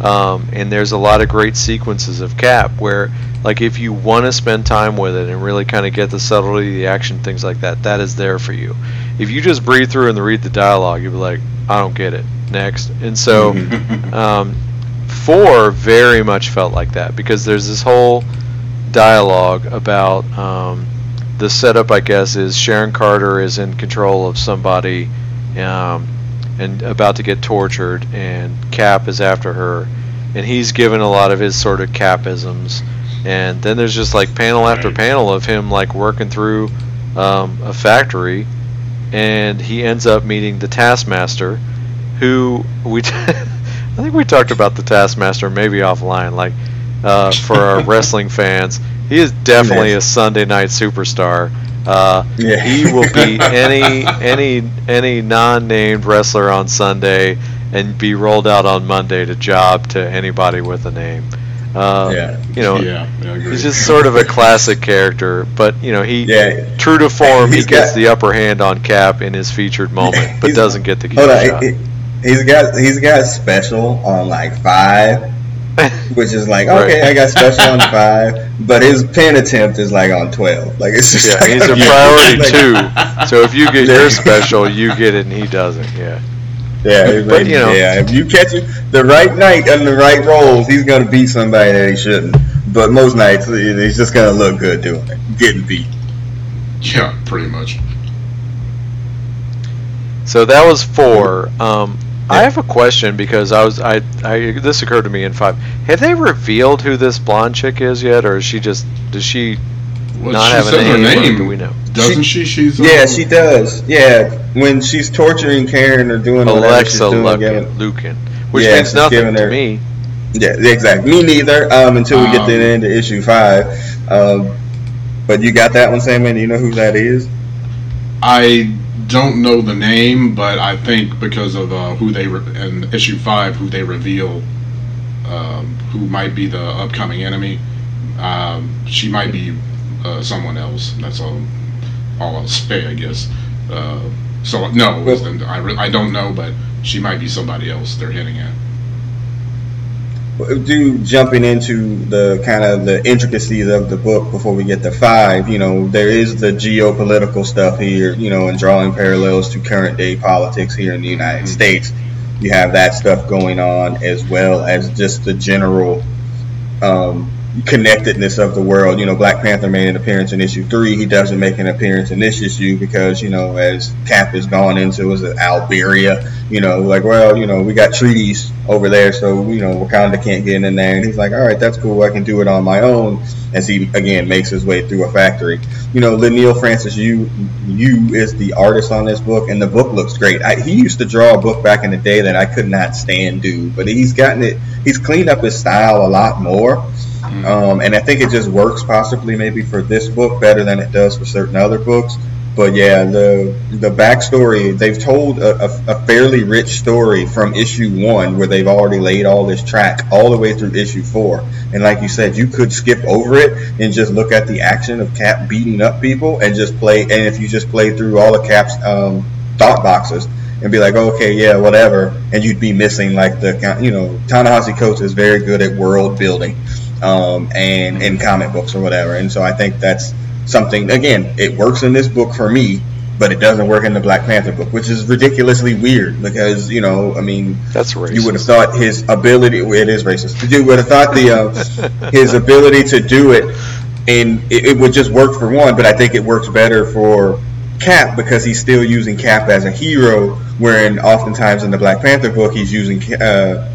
um, and there's a lot of great sequences of Cap where like if you want to spend time with it and really kind of get the subtlety, the action, things like that, that is there for you. If you just breathe through and read the dialogue, you'll be like, I don't get it. Next, and so <laughs> um, four very much felt like that because there's this whole dialogue about um, the setup. I guess is Sharon Carter is in control of somebody um, and about to get tortured, and Cap is after her, and he's given a lot of his sort of Capisms, and then there's just like panel after Right. panel of him like working through um, a factory, and he ends up meeting the Taskmaster, who we <laughs> I think we talked about the Taskmaster maybe offline, like uh, for our <laughs> wrestling fans. He is definitely a Sunday night superstar. Uh, Yeah. He will be <laughs> any any any non-named wrestler on Sunday and be rolled out on Monday to job to anybody with a name. Uh, Yeah. You know, yeah, yeah, I agree. he's just sort of a classic character, but you know he Yeah. true to form, he gets got- the upper hand on Cap in his featured moment, but doesn't get the Hold kill shot. he- He's got he's got special on like five, which is like okay, Right. I got special on five, but his pen attempt is like on twelve. Like it's just yeah, like, he's a priority <laughs> Like, too. So if you get your special, you get it, and he doesn't. Yeah. Yeah, But, like, you know- yeah. If you catch him the right night and the right rolls, he's gonna beat somebody that he shouldn't. But most nights, he's just gonna look good doing it, getting beat. yeah, pretty much. So that was four. Um, I have a question because I was I, I this occurred to me in five. Have they revealed who this blonde chick is yet, or is she just does she Well, not she have a said her name? or name. Do we know? Doesn't she? She's Yeah, um, she does. Yeah, when she's torturing Karen or doing whatever she's Alexa doing, Lukin, giving- Lukin, which Yeah, means she's nothing giving to her- me. Yeah, exactly. Me neither. Um, until we get to Um, the end of issue five. Um, but you got that one, Sam? and you know who that is? I don't know the name, but I think because of uh, who they re- in issue five, who they reveal, um, who might be the upcoming enemy. Um, she might be uh, someone else. That's all. All I'll say, I guess. Uh, so no, Well- I, re- I don't know, but she might be somebody else. They're hinting at. Do jumping into the kind of the intricacies of the book before we get to five, you know, there is the geopolitical stuff here, you know, and drawing parallels to current day politics here in the United Mhm. States. You have that stuff going on as well as just the general um, connectedness of the world. You know, Black Panther made an appearance in issue three. He doesn't make an appearance in this issue because, you know, as Cap has gone into it Alberia, you know, like, well, you know, we got treaties over there, so you know, Wakanda can't get in there. And he's like, all right, that's cool. I can do it on my own. As he again makes his way through a factory. You know, Leinil Francis, you you is the artist on this book, and the book looks great. I, he used to draw a book back in the day that I could not stand, dude. But he's gotten it. He's cleaned up his style a lot more. Um, and I think it just works possibly maybe for this book better than it does for certain other books. But yeah, the the backstory they've told a, a, a fairly rich story from issue one where they've already laid all this track all the way through issue four. And like you said, you could skip over it and just look at the action of Cap beating up people and just play. And if you just play through all of Cap's um, thought boxes and be like, okay, yeah, whatever, and you'd be missing like the you know Ta-Nehisi Coates is very good at world building um, and in comic books or whatever. And so I think that's something. Again, it works in this book for me, but it doesn't work in the Black Panther book, which is ridiculously weird because you know, I mean, That's racist. you would have thought his ability. It is racist. You would have thought the uh, <laughs> his ability to do it, and it, it would just work for one. But I think it works better for Cap because he's still using Cap as a hero, wherein oftentimes in the Black Panther book he's using uh,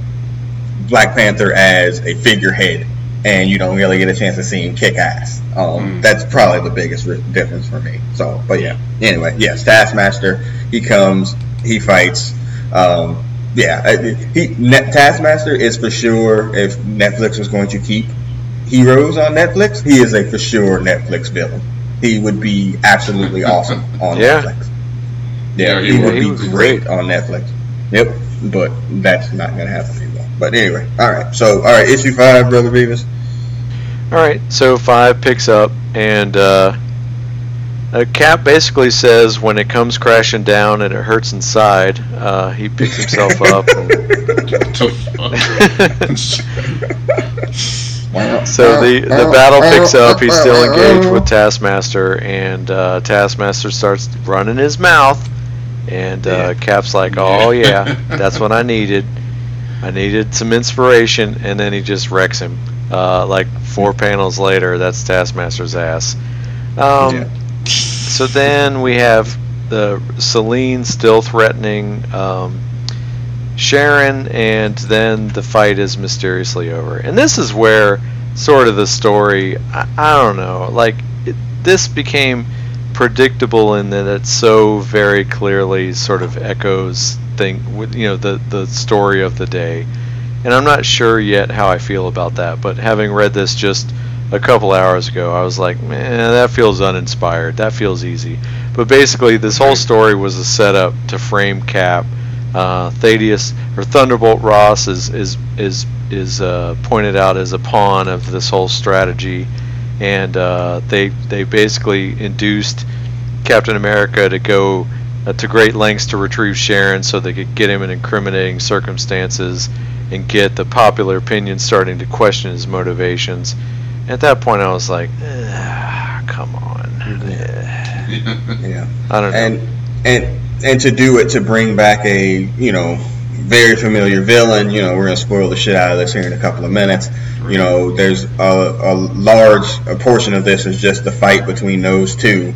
Black Panther as a figurehead, and you don't really get a chance to see him kick ass. Um, Mm. That's probably the biggest ri- difference for me. So, but yeah. Anyway, yes, Taskmaster. He comes, he fights. Um, yeah, he Net, Taskmaster is for sure. If Netflix was going to keep heroes on Netflix, he is a for sure Netflix villain. He would be absolutely <laughs> awesome on Yeah. Netflix. Yeah, Yeah, he, he would would. be great great. on Netflix. Yep, but that's not going to happen anymore. But anyway, all right. So, all right, issue five, brother Beavis. All right, so five picks up, and uh, uh, Cap basically says when it comes crashing down and it hurts inside, uh, he picks himself up. <laughs> And, so the the battle picks up. He's still engaged with Taskmaster, and uh, Taskmaster starts running his mouth, and uh, Cap's like, "Oh yeah, that's what I needed. I needed some inspiration," and then he just wrecks him. Uh, like four panels later, that's Taskmaster's ass. Um, Yeah. So then we have the Celine still threatening um, Sharon, and then the fight is mysteriously over. And this is where sort of the story, I, I don't know, like it, this became predictable in that it so very clearly sort of echoes thing with you know the the story of the day. And I'm not sure yet how I feel about that, but having read this just a couple hours ago, I was like, man, that feels uninspired. That feels easy. But basically, this whole story was a setup to frame Cap. Uh, Thaddeus or Thunderbolt Ross is is is is uh, pointed out as a pawn of this whole strategy, and uh, they they basically induced Captain America to go uh, to great lengths to retrieve Sharon so they could get him in incriminating circumstances and get the popular opinion starting to question his motivations. At that point, I was like, "Ah, come on. Eh, <laughs> Yeah. I don't know. and and and to do it to bring back a you know very familiar villain you know we're gonna spoil the shit out of this here in a couple of minutes you know there's a, a large a portion of this is just the fight between those two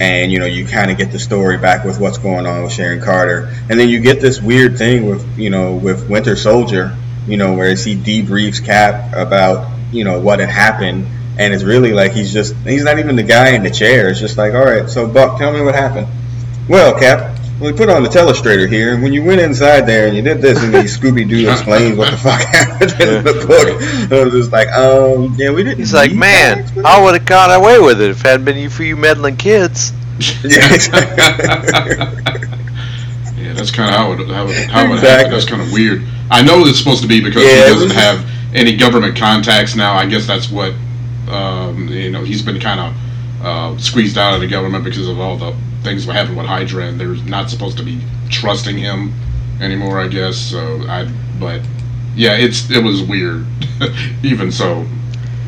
and you know you kind of get the story back with what's going on with Sharon Carter, and then you get this weird thing with you know with Winter Soldier, you know, where he debriefs Cap about you know what had happened, and it's really like he's just he's not even the guy in the chair. It's just like, all right, so Buck, tell me what happened. Well, Cap, we put on the telestrator here, and when you went inside there and you did this, and the <laughs> Scooby Doo explains what the fuck <laughs> happened in the book, I was just like, um, yeah, we didn't. He's like, man, I would have got away with it if it hadn't been you for you meddling kids. <laughs> Yeah, exactly. Yeah, that's kind of how it how it, how it Exactly. happened. That's kind of weird. I know it's supposed to be because Yeah, he doesn't was- have any government contacts now. I guess that's what um, you know. He's been kind of uh, squeezed out of the government because of all the things that happened with Hydra, and they're not supposed to be trusting him anymore. I guess so. I but yeah, it's it was weird. <laughs> Even so,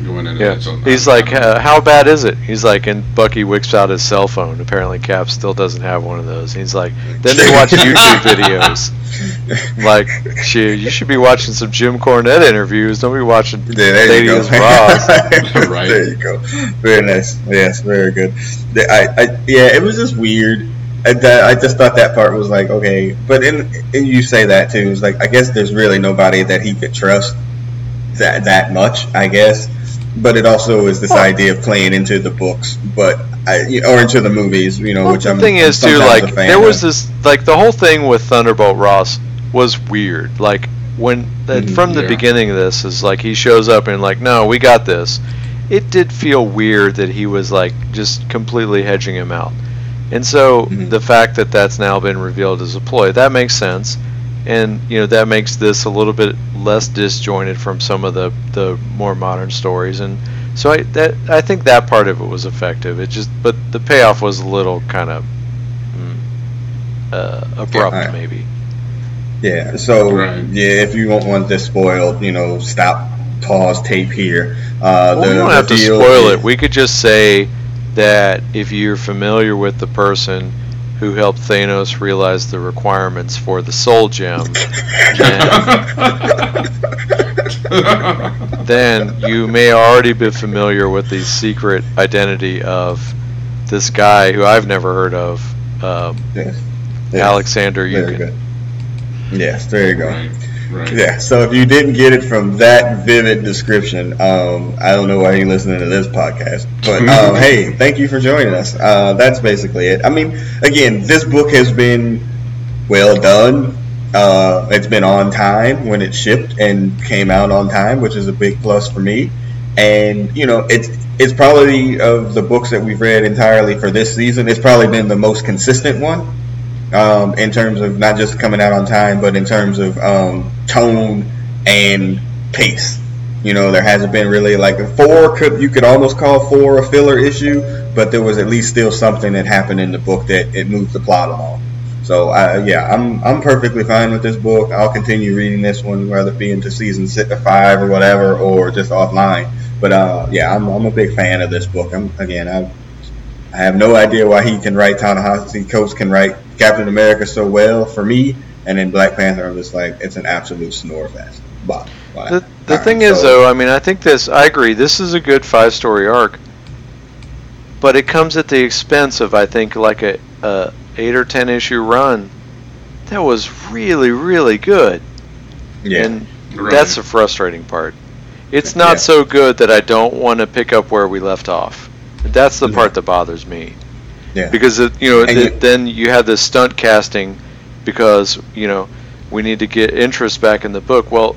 going into Yeah. it. So He's like, uh, how bad is it? He's like, and Bucky whips out his cell phone. Apparently, Cap still doesn't have one of those. He's like, then they watch <laughs> YouTube videos. Like, shit, you should be watching some Jim Cornette interviews. Don't be watching Yeah, there you go. Stadium's Ross. <laughs> Right. There you go. Very nice. Yes, very good. I, I, yeah, it was just weird. I, that, I just thought that part was like okay, but in, and you say that too. It's like I guess there's really nobody that he could trust that that much. I guess, but it also is this Well- idea of playing into the books, but I, or into the movies. You know, Well, which the I'm. thing is too, like there was of. this, like the whole thing with Thunderbolt Ross was weird. Like when that Mhm, from the yeah. beginning of this is like he shows up and like, no, we got this. It did feel weird that he was like just completely hedging him out, and so Mhm. the fact that that's now been revealed as a ploy that makes sense, and you know that makes this a little bit less disjointed from some of the the more modern stories and. So I that I think that part of it was effective. It just but the payoff was a little kind of mm, uh, abrupt alright. maybe. Yeah. So Right. yeah, if you don't want this spoiled, you know, stop, pause, tape here. Uh, Well, the we don't have to spoil is- it. We could just say that if you're familiar with the person who helped Thanos realize the requirements for the Soul Gem, then you may already be familiar with the secret identity of this guy who I've never heard of, um, Yes. Yes. Alexander Very Yukin. good. Yes, there you go. Right. Yeah, so if you didn't get it from that vivid description, um, I don't know why you're listening to this podcast. But <laughs> um, hey, thank you for joining us. Uh, that's basically it. I mean, again, this book has been well done. Uh, it's been on time when it shipped and came out on time, which is a big plus for me. And you know, it's it's probably of the books that we've read entirely for this season. It's probably been the most consistent one um, in terms of not just coming out on time, but in terms of um, tone and pace. You know, there hasn't been really like a four could you could almost call four a filler issue, but there was at least still something that happened in the book that it moved the plot along. So uh, yeah, I'm I'm perfectly fine with this book. I'll continue reading this one, whether it be into season six or five or whatever, or just offline. But uh, yeah, I'm, I'm a big fan of this book. I'm again, I I have no idea why he can write Ta-Nehisi Coates can write Captain America so well for me, and then Black Panther, I'm just like it's an absolute snore fest. But The, the thing is, though, I mean, I think this. I agree. This is a good five-story arc, but it comes at the expense of, I think, like a, a eight or ten issue run that was really, really good, yeah, and Right. that's the frustrating part. It's not Yeah. so good that I don't want to pick up where we left off. That's the part that bothers me. yeah, because it, you know th- you- then you have this stunt casting because you know we need to get interest back in the book well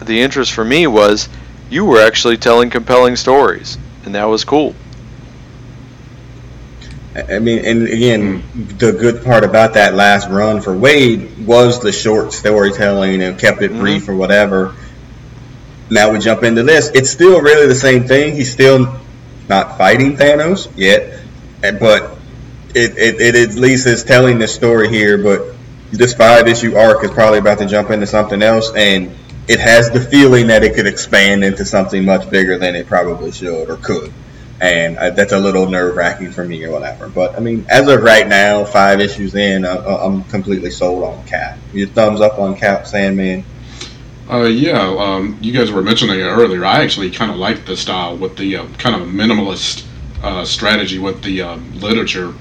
the interest for me was you were actually telling compelling stories and that was cool I mean, and again, the good part about that last run for Wade was the short storytelling and kept it Mhm. brief or whatever. Now we jump into this. It's still really the same thing. He's still not fighting Thanos yet, but it, it, it at least is telling the story here. But this five issue arc is probably about to jump into something else, and it has the feeling that it could expand into something much bigger than it probably should or could and uh, that's a little nerve wracking for me or whatever. But I mean, as of right now, five issues in, I, I'm completely sold on Cap. Your thumbs up on Cap, Sandman. Uh, yeah, um, you guys were mentioning it earlier. I actually kind of like the style with the uh, kind of minimalist uh, strategy with the uh, literature.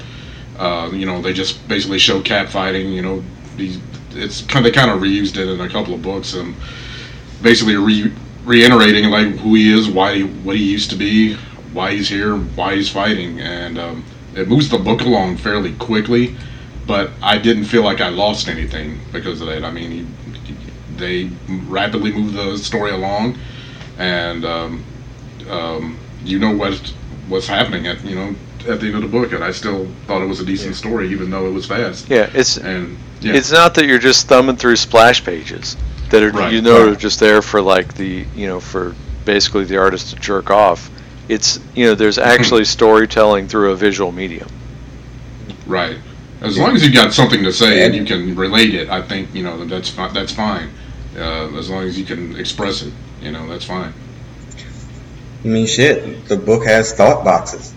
Uh, you know, they just basically show cat fighting. You know, it's kind they kind of reused it in a couple of books and basically re, reiterating like who he is, why he, what he used to be, why he's here, why he's fighting, and um, it moves the book along fairly quickly. But I didn't feel like I lost anything because of that. I mean, he, they rapidly move the story along, and um, um, you know what what's happening at you know at the end of the book, and I still thought it was a decent story, even though it was fast. Yeah, it's And yeah, it's not that you're just thumbing through splash pages that are Right, you know right. are just there for like the you know for basically the artist to jerk off. It's you know there's actually <clears throat> storytelling through a visual medium. right. As long as you've got something to say and And- you can relate it, I think you know that's fi- that's fine. Uh, as long as you can express it, you know that's fine. I mean, shit. The book has thought boxes.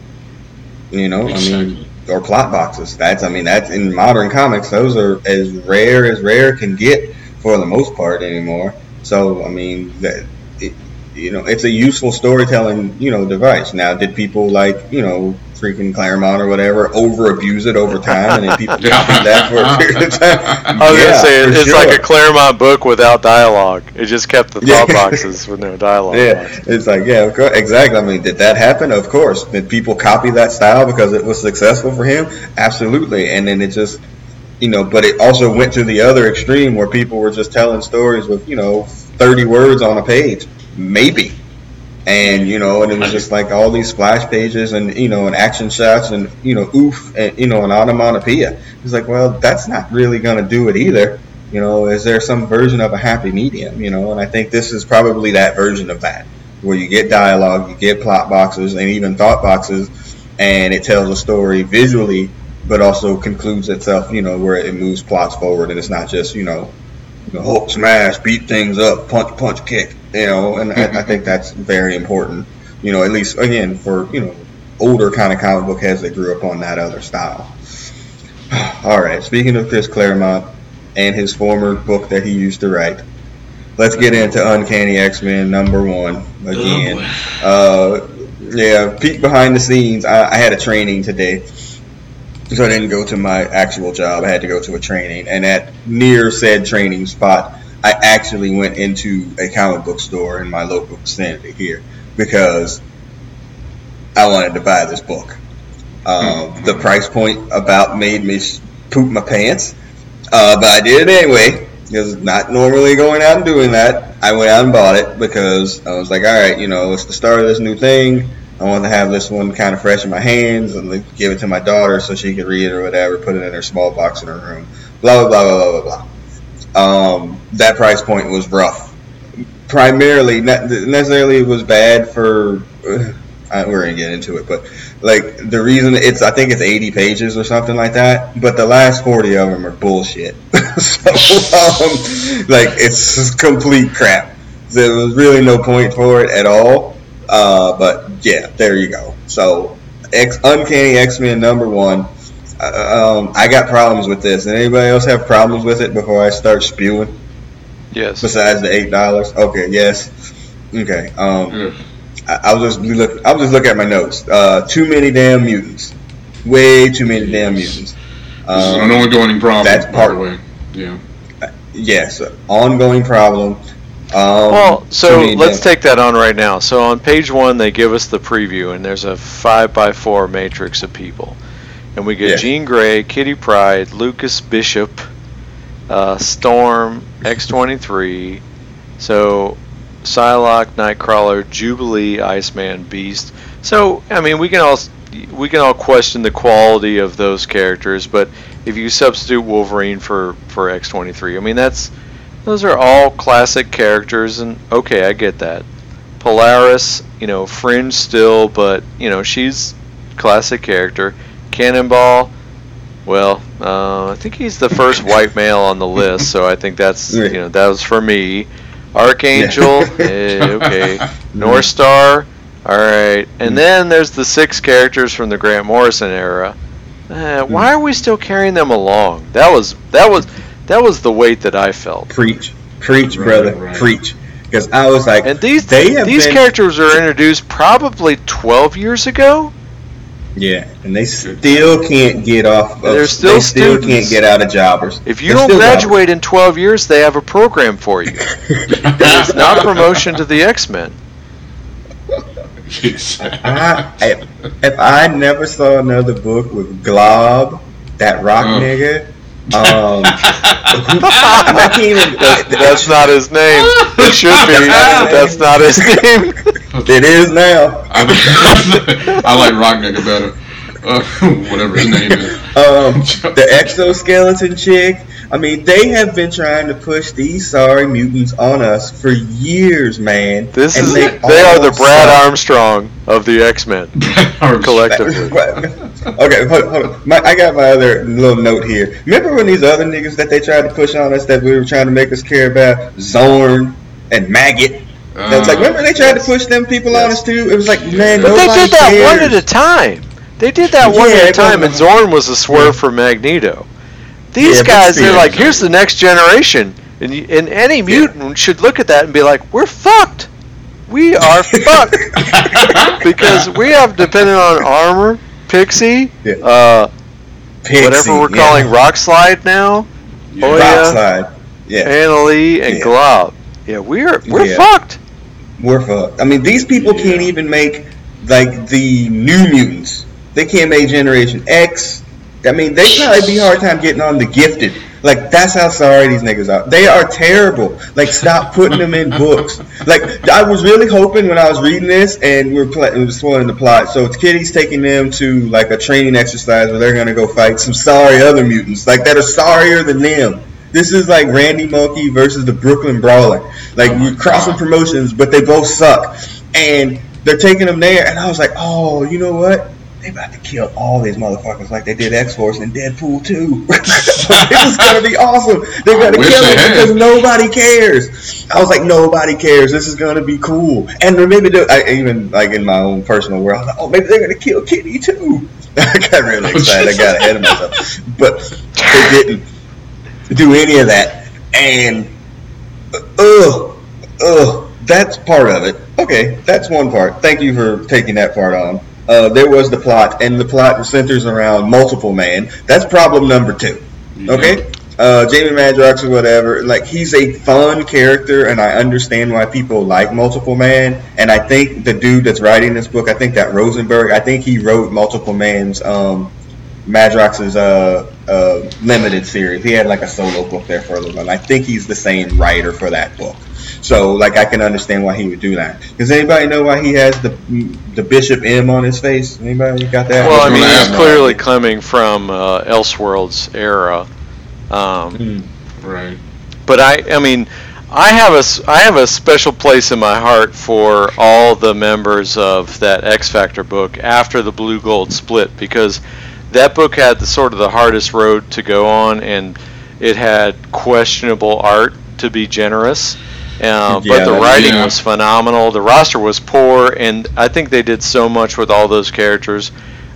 You know, I mean, or plot boxes. That's, I mean, that's in modern comics. Those are as rare as rare can get for the most part anymore. So, I mean, that, it, you know, it's a useful storytelling, you know, device. Now, did people like, you know, freaking Claremont or whatever over abuse it over time, and then people copied that for a period of time? I was Yeah, gonna say it's sure. like a Claremont book without dialogue. It just kept the thought boxes with no dialogue. Yeah, it's like yeah, of course, exactly. I mean, did that happen? Of course. Did people copy that style because it was successful for him? Absolutely. And then it just, you know, but it also went to the other extreme where people were just telling stories with you know thirty words on a page, maybe. And you know, and it was just like all these splash pages and you know, and action shots and you know, oof, and you know, an onomatopoeia. It's like, well, that's not really going to do it either. You know, is there some version of a happy medium? You know, and I think this is probably that version of that, where you get dialogue, you get plot boxes, and even thought boxes, and it tells a story visually, but also concludes itself. You know, where it moves plots forward, and it's not just you know, you know hook, smash, beat things up, punch, punch, kick. You know, and I, I think that's very important. You know, at least again for you know older kind of comic book heads that grew up on that other style. <sighs> All right. Speaking of Chris Claremont and his former book that he used to write, let's get into Uncanny X Men number one again. uh, yeah, peek behind the scenes. I, I had a training today, so I didn't go to my actual job. I had to go to a training, and at near said training spot, I actually went into a comic book store in my local vicinity here because I wanted to buy this book. Um, the price point about made me poop my pants, uh, but I did it anyway. Because not normally going out and doing that. I went out and bought it because I was like, all right, you know, it's the start of this new thing. I want to have this one kind of fresh in my hands and like, give it to my daughter so she can read it or whatever. Put it in her small box in her room. Blah blah blah blah blah blah. blah. Um, that price point was rough. Primarily, not necessarily it was bad for. I, we're gonna get into it, but like the reason it's I think it's 80 pages or something like that, but the last 40 of them are bullshit. <laughs> so um, like it's complete crap. There was really no point for it at all. Uh, but yeah, there you go. So X Uncanny X Men number one. Uh, um, I got problems with this. And anybody else have problems with it before I start spewing? Yes. Besides the eight dollars? Okay, yes. Okay. Um, Ugh. I, I was just look. I was just looking at my notes. Uh, too many damn mutants. Way too many damn mutants. This is Um, an ongoing problem. that's by part- the way. Yeah. yes, ongoing problem. Um, Well, so let's damn- take that on right now. So on page one, they give us the preview, and there's a five by four matrix of people, and we get Yeah. Jean Grey, Kitty Pryde, Lucas Bishop, uh, Storm, X23, so Psylocke, Nightcrawler, Jubilee, Iceman, Beast. So I mean, we can all we can all question the quality of those characters, but if you substitute Wolverine for for X23, I mean that's those are all classic characters, and okay, I get that. Polaris, you know, fringe still, but you know she's classic character. Cannonball, well, uh, I think he's the first <laughs> white male on the list, so I think that's you know that was for me. Archangel, <laughs> eh, okay. North Star, all right, and then there's the six characters from the Grant Morrison era. Uh, why are we still carrying them along? That was that was that was the weight that I felt. preach, preach, Right, brother, right. preach. Because I was like, And these they these been, characters were introduced probably 12 years ago. Yeah, and they still can't get off. Of, They're still they still students. can't get out of jobbers. If you They're don't still graduate in 12 years, they have a program for you. <laughs> It's not promotion to the X Men. <laughs> I, if, if I never saw another book with Glob, that rock Oh. nigga, <laughs> um, I can't even. That's not his name. It should be. but That's not his name. It is now. I, <laughs> I like Rock Nigga better. Uh, <laughs> whatever his name is. Um, <laughs> the exoskeleton chick. I mean, they have been trying to push these sorry mutants on us for years, man. This And is. they They are the Brad suck. Armstrong of the X Men collectively. okay, hold, hold on. My, I got my other little note here. Remember when these other niggas that they tried to push on us that we were trying to make us care about, Zorn and Maggot? That's like, remember they tried to push them people on us too? It was like, man, But they did that cares. one at a time. They did that one Yeah, at a time, and Zorn was a swerve for Magneto. These Yeah, guys, they're like, here's the next generation, and you, and any mutant should look at that and be like, we're fucked. We are <laughs> fucked because we have depended on armor, Pixie, Yeah. uh, Pixie, whatever we're yeah. calling Rock Slide now, Yeah. Oh, Rock slide. Yeah, Anole, and Yeah. Glob. Yeah, we're we're Yeah. fucked. We're fucked. I mean, these people Yeah. can't even make like the new mutants. They can't make Generation X. I mean, they probably be hard time getting on the Gifted. Like that's how sorry these niggas are. They are terrible. Like stop putting them in books. Like I was really hoping when I was reading this and we we're pl- it was spoiling the plot. So it's Kitty's taking them to like a training exercise where they're gonna go fight some sorry other mutants, like that are sorrier than them. This is like Randy Monkey versus the Brooklyn Brawler. Like Oh my you're crossing God. promotions, but they both suck. And they're taking them there, and I was like, oh, you know what? They about to kill all these motherfuckers like they did X Force and Deadpool 2. this is gonna be awesome. They're gonna kill they them had. because nobody cares. I was like, nobody cares. This is gonna be cool. And maybe I, even like in my own personal world, I was like, oh, maybe they're gonna kill Kitty too. <laughs> I got really <laughs> Oh, excited. I got ahead of myself, but they didn't do any of that. And ugh, ugh, that's part of it. Okay, that's one part. Thank you for taking that part on. Uh, there was the plot, and the plot centers around multiple man. That's problem number two. Okay, uh, Jamie Madrox or whatever. Like he's a fun character, and I understand why people like Multiple Man. And I think the dude that's writing this book, I think that Rosenberg, I think he wrote Multiple Man's um, Madrox's uh, uh, limited series. He had like a solo book there for a little while. I think he's the same writer for that book. So like I can understand why he would do that. Does anybody know why he has the the Bishop M on his face? Anybody got that? Well, I mean, he's ask that. clearly coming from uh, Elseworlds era. Um, Hmm. Right. but I, I mean, I have a, s- I have a special place in my heart for all the members of that X Factor book after the Blue Gold split because that book had the sort of the hardest road to go on, and it had questionable art to be generous. Uh, Yeah, but the writing yeah. was phenomenal. The roster was poor, and I think they did so much with all those characters.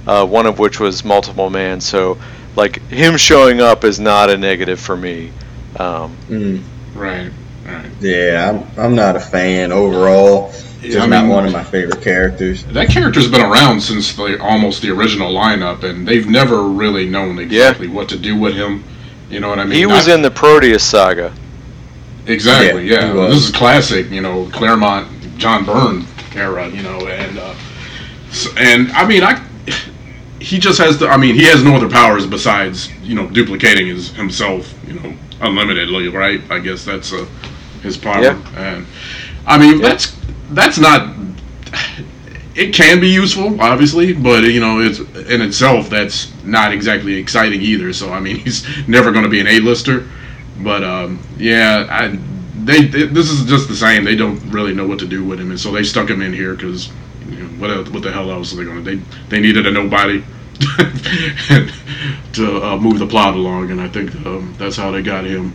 Uh, one of which was multiple man. So, like him showing up is not a negative for me. Um, Mm. Right. Right. Yeah, I'm, I'm not a fan overall. Just I not mean- one of my favorite characters. That character's been around since the almost the original lineup, and they've never really known exactly what to do with him. You know what I mean? he was I- in the Proteus saga. Exactly. Yeah, Yeah. This is classic. You know, Claremont, John Byrne era. You know, and uh, and I mean, I he just has the. I mean, he has no other powers besides you know duplicating his himself. You know, unlimitedly. Right. I guess that's uh, his power. Yeah. And I mean, Yeah. that's that's not. It can be useful, obviously, but you know, it's in itself that's not exactly exciting either. So I mean, <laughs> he's never going to be an A-lister. But um, yeah, I, they, they this is just the same. They don't really know what to do with him, and so they stuck him in here because you know, what what the hell else are they going to? They they needed a nobody <laughs> to uh, move the plot along, and I think um, that's how they got him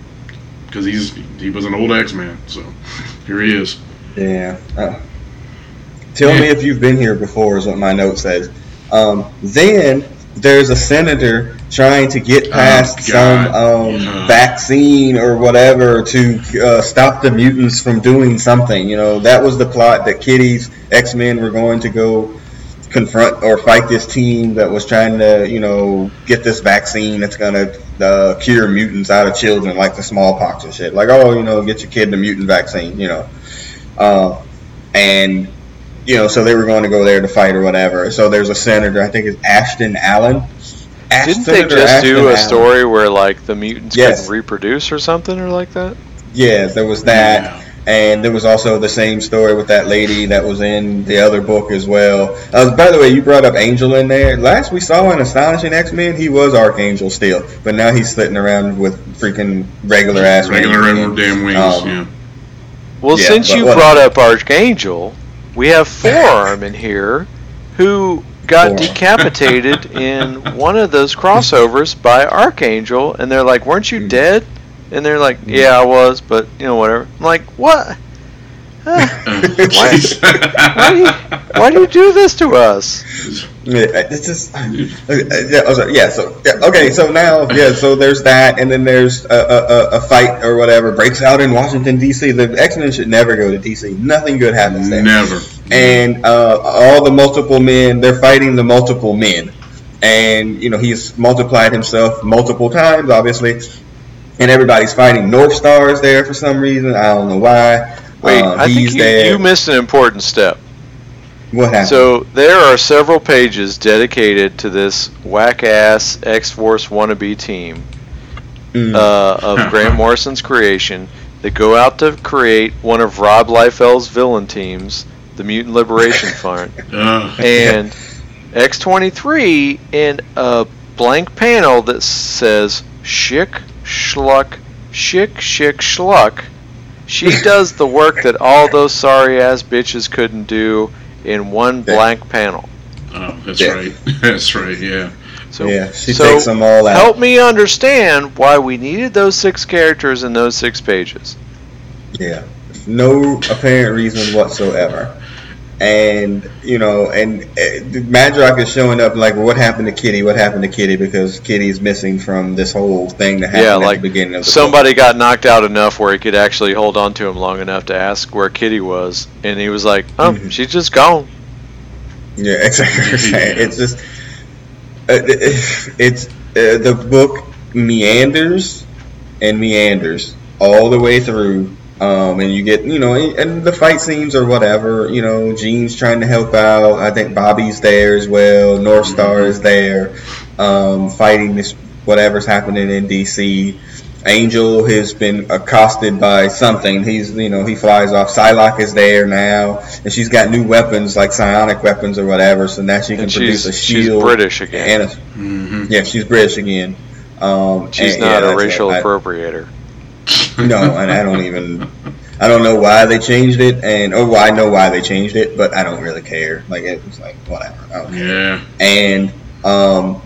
because he's he was an old X-Man. So <laughs> here he is. Yeah. Uh, tell me if you've been here before, is what my note says. Um, then there's a senator trying to get past some Oh, God. um, Yeah. vaccine or whatever to uh, stop the mutants from doing something. You know, that was the plot that Kitty's X Men were going to go confront or fight this team that was trying to, you know, get this vaccine that's gonna uh, cure mutants out of children, like the smallpox and shit. Like, oh, you know, get your kid the mutant vaccine, you know. Uh, and you know, so they were going to go there to fight or whatever. So there's a senator, I think it's Ashton Allen. Ash- Didn't they just Ashton do a Allen. story where like the mutants yes. couldn't reproduce or something or like that? Yeah, there was that. Yeah. And there was also the same story with that lady that was in the other book as well. Uh, by the way, you brought up Angel in there. Last we saw in Astonishing X Men, he was Archangel still, but now he's sitting around with freaking regular ass regular wings. damn wings. Um, yeah. Well, yeah, since you brought up Archangel, we have Forearm in here, who got Forearm. decapitated <laughs> in one of those crossovers by Archangel, and they're like, "Weren't you hmm. dead?" And they're like, "Yeah, I was, but you know, whatever." I'm like, "What? <laughs> why, why, do you, why do you do this to us?" Yeah, it's just yeah. Oh, sorry, yeah. So yeah, okay. So now yeah. So there's that, and then there's a, a, a fight or whatever breaks out in Washington D.C. The X Men should never go to D.C. Nothing good happens there. Never. And uh, all the multiple men, they're fighting the multiple men, and you know he's multiplied himself multiple times, obviously, and everybody's fighting. North Star is there for some reason. I don't know why. Wait, uh, I think you, you missed an important step. What happened? So there are several pages dedicated to this whack ass X Force wannabe team mm. uh, of <laughs> Grant Morrison's creation that go out to create one of Rob Liefeld's villain teams, the Mutant Liberation <laughs> Front, and X23 in a blank panel that says Schick Schluck Schick Schick Schluck. She does the work that all those sorry ass bitches couldn't do in one blank panel. Oh, that's yeah. right. <laughs> that's right. Yeah. So, yeah, she so takes them all out. Help me understand why we needed those six characters in those six pages. Yeah, no apparent reason whatsoever and you know, and uh, is showing up like, what happened to Kitty? What happened to Kitty? Because Kitty's missing from this whole thing that happened yeah, like at the beginning of the somebody got knocked out enough where he could actually hold on to him long enough to ask where Kitty was, and he was like, "Oh, mm-hmm. she's just gone." Yeah, <laughs> exactly. it's just uh, it's uh, the book meanders and meanders all the way through um, and you get, you know, and the fight scenes or whatever, you know, Jean's trying to help out. I think Bobby's there as well. North Star is there, um, fighting this whatever's happening in DC. Angel has been accosted by something. He's, you know, he flies off. Psylocke is there now, and she's got new weapons like psionic weapons or whatever. So now she can produce a shield. She's British again. A, mm-hmm. Yeah, she's British again. Um, she's and, not yeah, a racial appropriator. <laughs> No, and I don't even. I don't know why they changed it, and oh, well, I know why they changed it, but I don't really care. Like it was like whatever. Yeah. And um,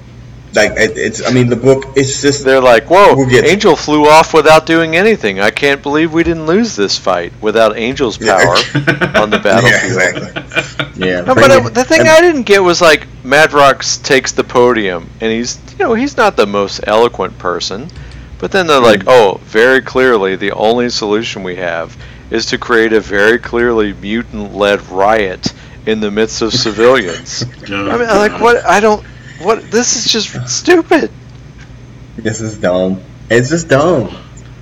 like it, it's. I mean, the book. It's just they're like, whoa, we'll Angel flew off without doing anything. I can't believe we didn't lose this fight without Angel's power yeah. <laughs> on the battlefield. Yeah, exactly. Yeah. No, but it, the thing and, I didn't get was like Madrox takes the podium, and he's you know he's not the most eloquent person but then they're like, oh, very clearly the only solution we have is to create a very clearly mutant led riot in the midst of civilians. <laughs> <laughs> I mean, like, what? I don't. What? This is just stupid. This is dumb. It's just dumb.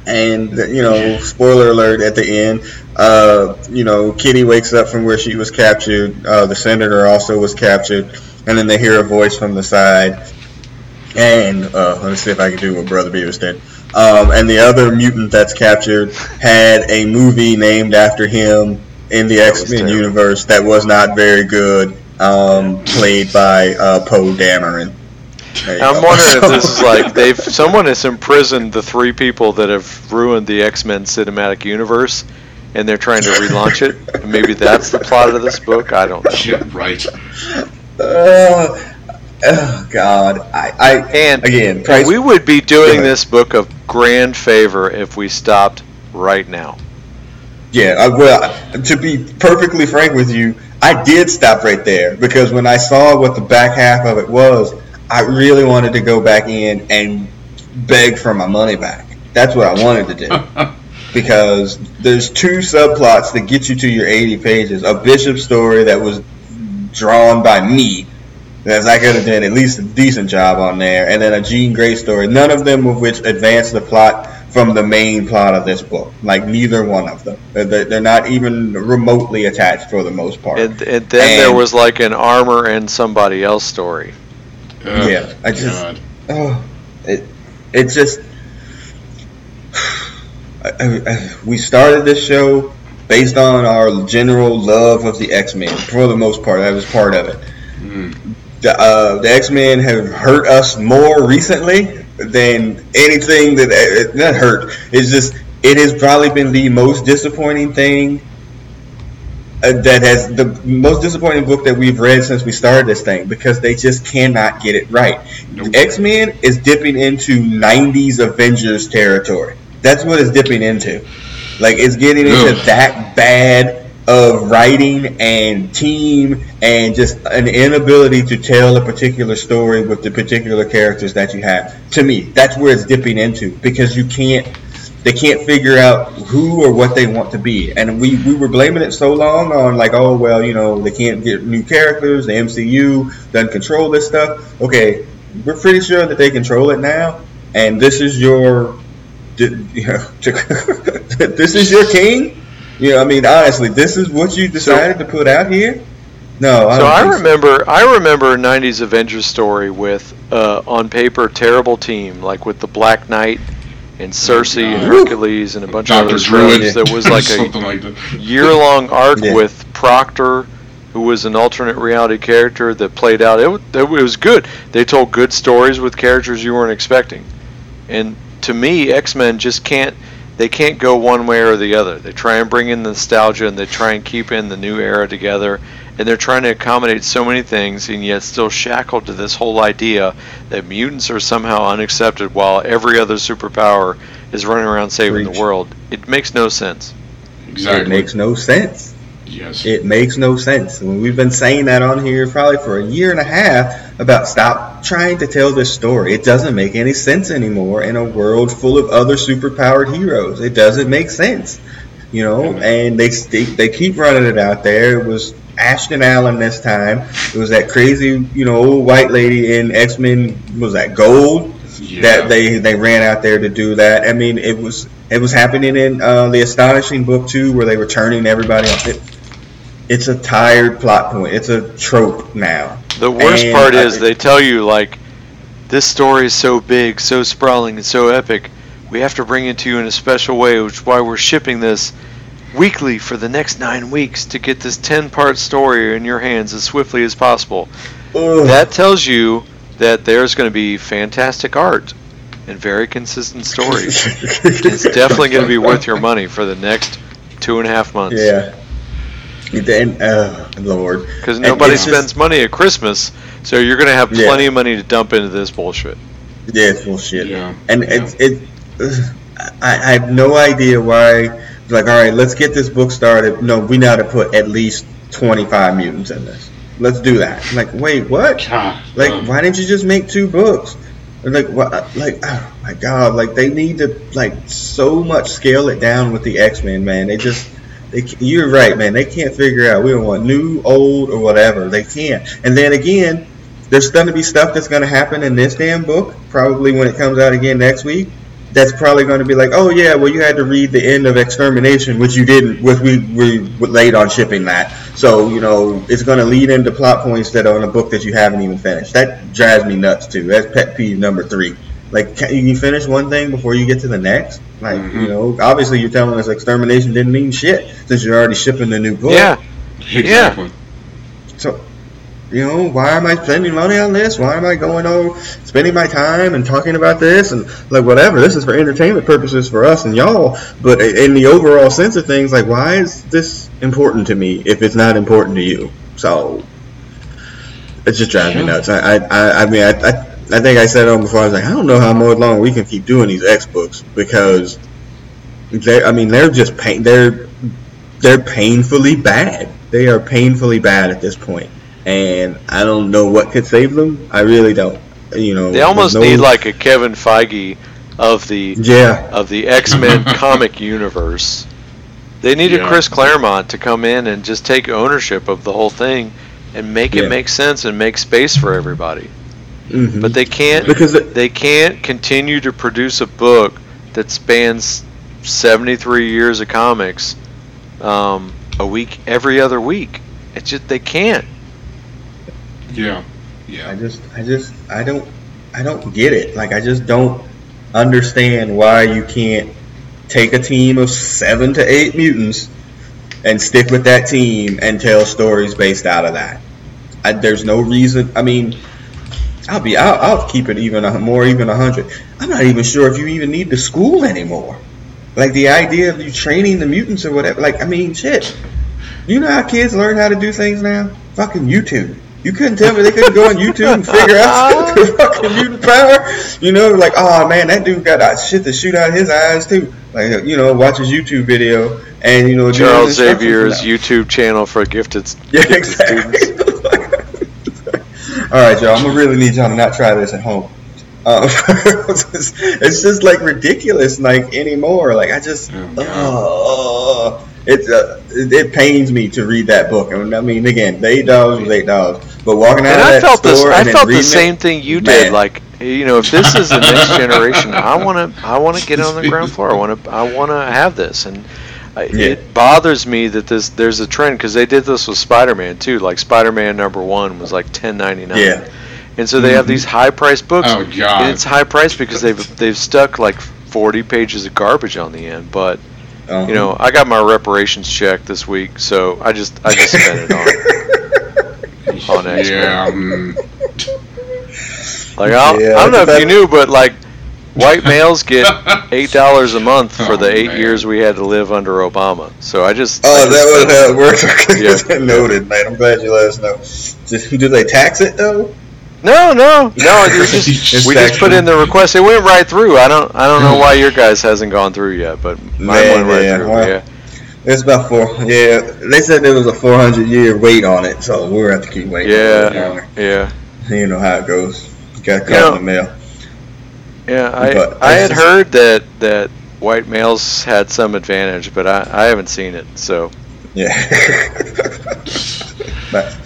And, you know, spoiler alert at the end, uh, you know, Kitty wakes up from where she was captured. Uh, the senator also was captured. And then they hear a voice from the side and uh, let me see if I can do what Brother Beavis did. Um, and the other mutant that's captured had a movie named after him in the X Men universe that was not very good, um, played by uh, Poe Dameron. I'm go. wondering if <laughs> this is like they've someone has imprisoned the three people that have ruined the X Men cinematic universe, and they're trying to relaunch it. <laughs> Maybe that's the plot of this book. I don't know. Yeah, right. Uh, Oh God! I, I and again, price, we would be doing this book a grand favor if we stopped right now. Yeah, I, well, to be perfectly frank with you, I did stop right there because when I saw what the back half of it was, I really wanted to go back in and beg for my money back. That's what I wanted to do. <laughs> because there's two subplots that get you to your 80 pages. A bishop story that was drawn by me. Because I could have done at least a decent job on there, and then a Jean Grey story. None of them of which advance the plot from the main plot of this book. Like neither one of them. They're, they're not even remotely attached for the most part. And, and then and, there was like an armor and somebody else story. Oh, yeah, I just God. oh, it it just. I, I, we started this show based on our general love of the X Men. For the most part, that was part of it. Mm the, uh, the X Men have hurt us more recently than anything that uh, not hurt. It's just it has probably been the most disappointing thing uh, that has the most disappointing book that we've read since we started this thing because they just cannot get it right. Nope. X Men is dipping into '90s Avengers territory. That's what it's dipping into. Like it's getting into Ugh. that bad of writing and team and just an inability to tell a particular story with the particular characters that you have. To me, that's where it's dipping into because you can't they can't figure out who or what they want to be. And we, we were blaming it so long on like, oh well, you know, they can't get new characters, the MCU doesn't control this stuff. Okay, we're pretty sure that they control it now, and this is your you <laughs> know, this is your king you know, I mean, honestly, this is what you decided so, to put out here. No, I so I remember, so. I remember '90s Avengers story with, uh, on paper, terrible team like with the Black Knight and Sersi and Hercules and a bunch Dr. of other druids. That was like <laughs> a like year-long arc yeah. with Proctor, who was an alternate reality character that played out. It, it was good. They told good stories with characters you weren't expecting, and to me, X Men just can't they can't go one way or the other. They try and bring in nostalgia and they try and keep in the new era together. And they're trying to accommodate so many things and yet still shackled to this whole idea that mutants are somehow unaccepted while every other superpower is running around saving Preach. the world. It makes no sense. Exactly. It makes no sense. Yes. It makes no sense. We've been saying that on here probably for a year and a half about stop trying to tell this story. It doesn't make any sense anymore in a world full of other superpowered heroes. It doesn't make sense. You know, and they they keep running it out there. It was Ashton Allen this time. It was that crazy, you know, old white lady in X Men. Was that Gold? Yeah. That they they ran out there to do that. I mean, it was it was happening in uh, the Astonishing book too, where they were turning everybody on. It, it's a tired plot point. It's a trope now. The worst and part is they tell you like this story is so big, so sprawling, and so epic. We have to bring it to you in a special way, which is why we're shipping this weekly for the next nine weeks to get this ten-part story in your hands as swiftly as possible. That tells you that there's going to be fantastic art and very consistent stories. <laughs> it's definitely going to be worth your money for the next two and a half months. Yeah. Then, uh, Lord. Because nobody spends just, money at Christmas, so you're going to have plenty yeah. of money to dump into this bullshit. Yeah, it's bullshit. Yeah. And yeah. it's it. I, I have no idea why. Like, all right, let's get this book started. No, we know to put at least 25 mutants in this. Let's do that. I'm like, wait, what? Like, why didn't you just make two books? like, what? Like, oh my god! Like, they need to like so much scale it down with the X Men, man. They just they, you're right, man. They can't figure out. We don't want new, old, or whatever. They can't. And then again, there's going to be stuff that's going to happen in this damn book, probably when it comes out again next week. That's probably going to be like, oh yeah, well you had to read the end of Extermination, which you didn't, which we we late on shipping that. So you know it's going to lead into plot points that are in a book that you haven't even finished. That drives me nuts too. That's pet peeve number three. Like, can you finish one thing before you get to the next? Like, mm-hmm. you know, obviously you're telling us extermination didn't mean shit since you're already shipping the new book. Yeah, exactly. Yeah. So, you know, why am I spending money on this? Why am I going over spending my time and talking about this and like whatever? This is for entertainment purposes for us and y'all. But in the overall sense of things, like, why is this important to me if it's not important to you? So, it just drives me nuts. I, I, I mean, I, I I think I said it on before. I was like, I don't know how much longer we can keep doing these X books because they, I mean, they're just pain. They're they're painfully bad. They are painfully bad at this point, and I don't know what could save them. I really don't. You know, they almost no, need like a Kevin Feige of the yeah of the X Men <laughs> comic universe. They needed yeah. Chris Claremont to come in and just take ownership of the whole thing and make Yeah. it make sense and make space for everybody. Mhm. But they can't because it, they can't continue to produce a book that spans 73 years of comics um, a week every other week. It's just they can't. Yeah, Yeah. I just, I just, I don't, I don't get it. Like, I just don't understand why you can't take a team of seven to eight mutants and stick with that team and tell stories based out of that. I, there's no reason. I mean, I'll be, I'll, I'll keep it even a, more, even a hundred. I'm not even sure if you even need the school anymore. Like the idea of you training the mutants or whatever. Like, I mean, shit. You know how kids learn how to do things now? Fucking YouTube. You couldn't tell me they couldn't go on YouTube and figure out <laughs> the <laughs> fucking mutant power. You know, like, oh man, that dude got that shit to shoot out his eyes too. Like, you know, watch his YouTube video and you know, Charles Xavier's YouTube channel for gifted, <laughs> Yeah, gifted exactly. students. All right, y'all. I'm gonna really need y'all to not try this at home. Um, it's, <laughs> it's just like ridiculous, like anymore. Like I just, Oh, God. oh, it, uh, it it pains me to read that book. And I mean, again, the eight dollars was eight dollars, but walking out And of I that felt this. store I and then felt the reading same it, thing you man. did. Like, you know, if this is the next <laughs> generation, I want to. I want to get on the ground floor. I want to. I want to have this, and I, Yeah. it bothers me that this there's a trend because they did this with Spider-Man too. Like Spider-Man number one was like ten ninety nine. Yeah. And so they have these high priced books. Oh, God. And it's high priced because they've they've stuck like forty pages of garbage on the end. But Uh-huh. you know, I got my reparations check this week, so I just I just spent it on. <laughs> on X-Men. Yeah, mm, Like I don't, Yeah, I don't know if that- you knew, but like white <laughs> males get eight dollars a month for Oh, the eight man. years we had to live under Obama. So I just Oh, I that just <laughs> was spent- how it works. Yeah. Noted, man. I'm glad you let us know. Just, do they tax it though? no no no. You <laughs> just, we just put in the request. It went right through. I don't I don't know hmm. why your guys hasn't gone through yet, but mine Man, went right yeah, through. well, yeah. It's about four. Yeah, they said there was a 400 year wait on it, so we're have to keep waiting. Yeah, yeah, You know how it goes. Got to You know- in the mail. Yeah. I But I had heard that that white males had some advantage, but I I haven't seen it. So Yeah. <laughs> but,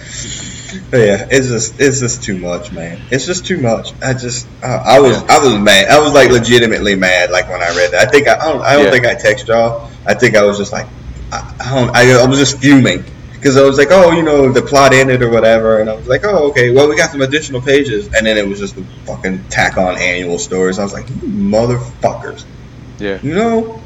but yeah, it's just it's just too much, man. It's just too much. I just I, I was I was mad. I was like legitimately mad. Like when I read that. I think I, I don't I don't Yeah. think I text y'all. I think I was just like I, I don't I, I was just fuming. Because I was like, oh, you know, the plot ended or whatever, and I was like, oh, okay, well, we got some additional pages, and then it was just the fucking tack on annual stories. I was like, you motherfuckers. yeah. You know,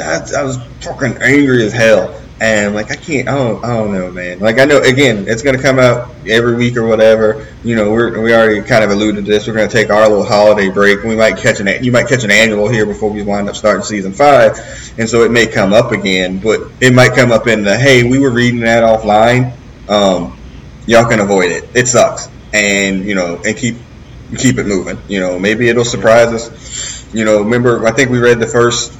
I, I was fucking angry as hell, and like I can't, I don't, I don't know, man. Like I know, again, it's gonna come out every week or whatever. You know, we're we already kind of alluded to this. We're gonna take our little holiday break. We might catch an, you might catch an annual here before we wind up starting season five, and so it may come up again, but it might come up in the hey, we were reading that offline. Um, y'all can avoid it. It sucks, and you know, and keep keep it moving. You know, maybe it'll surprise us. You know, remember I think we read the first.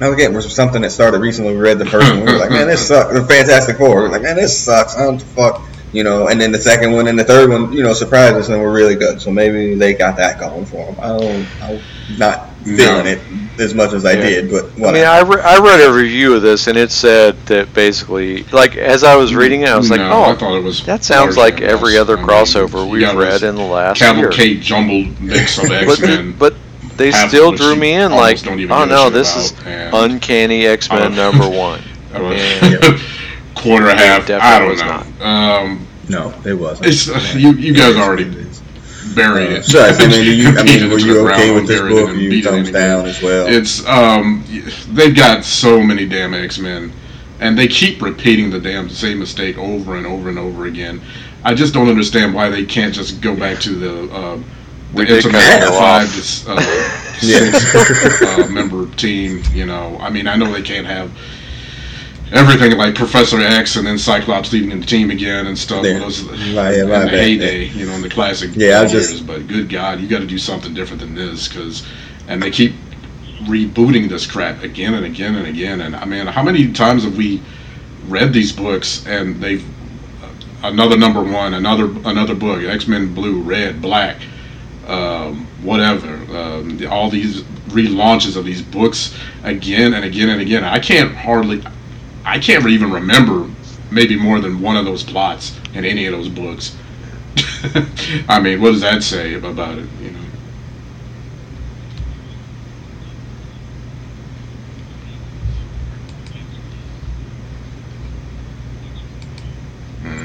I forget, it was something that started recently. We read the first one. We were like, man, this sucks. The Fantastic Four. We were like, man, this sucks. I don't fuck. You know, and then the second one and the third one, you know, surprised us and were really good. So maybe they got that going for them. I don't, I'm not feeling No. it as much as I Yeah. did, but I mean. I, re- I read a review of this, and it said that basically, like, as I was reading it, I was like, no, I oh, thought it was that sounds like every this. other I mean, crossover we've read in the last year. cavalcade jumbled mix of <laughs> X-Men. but they half still drew me in, like, oh no, this about, is and- Uncanny X Men number <laughs> one. Was- <laughs> quarter and a half. definitely I don't was know. Um, no, it wasn't. it's you. You guys already buried Uh, it. so, I mean, <laughs> you, I mean, were you okay with this book? and You beat it thumbs down as well. It's um, they've got so many damn X Men, and they keep repeating the damn same mistake over and over and over again. I just don't understand why they can't just go back to the uh, We did intimate kinda five to uh, <laughs> six uh, member team. You know, I mean, I know they can't have everything like Professor X and then Cyclops leading the team again and stuff. Yeah. Those, in the heyday, you know, in the classic Yeah, years. just- but good God, you got to do something different than this because, and they keep rebooting this crap again and again and again. And I mean, how many times have we read these books and they've another number one, another another book, X Men Blue, Red, Black, um, whatever. Um, all these relaunches of these books again and again and again. I can't hardly, I can't even remember maybe more than one of those plots in any of those books. <laughs> I mean, what does that say about it? You know.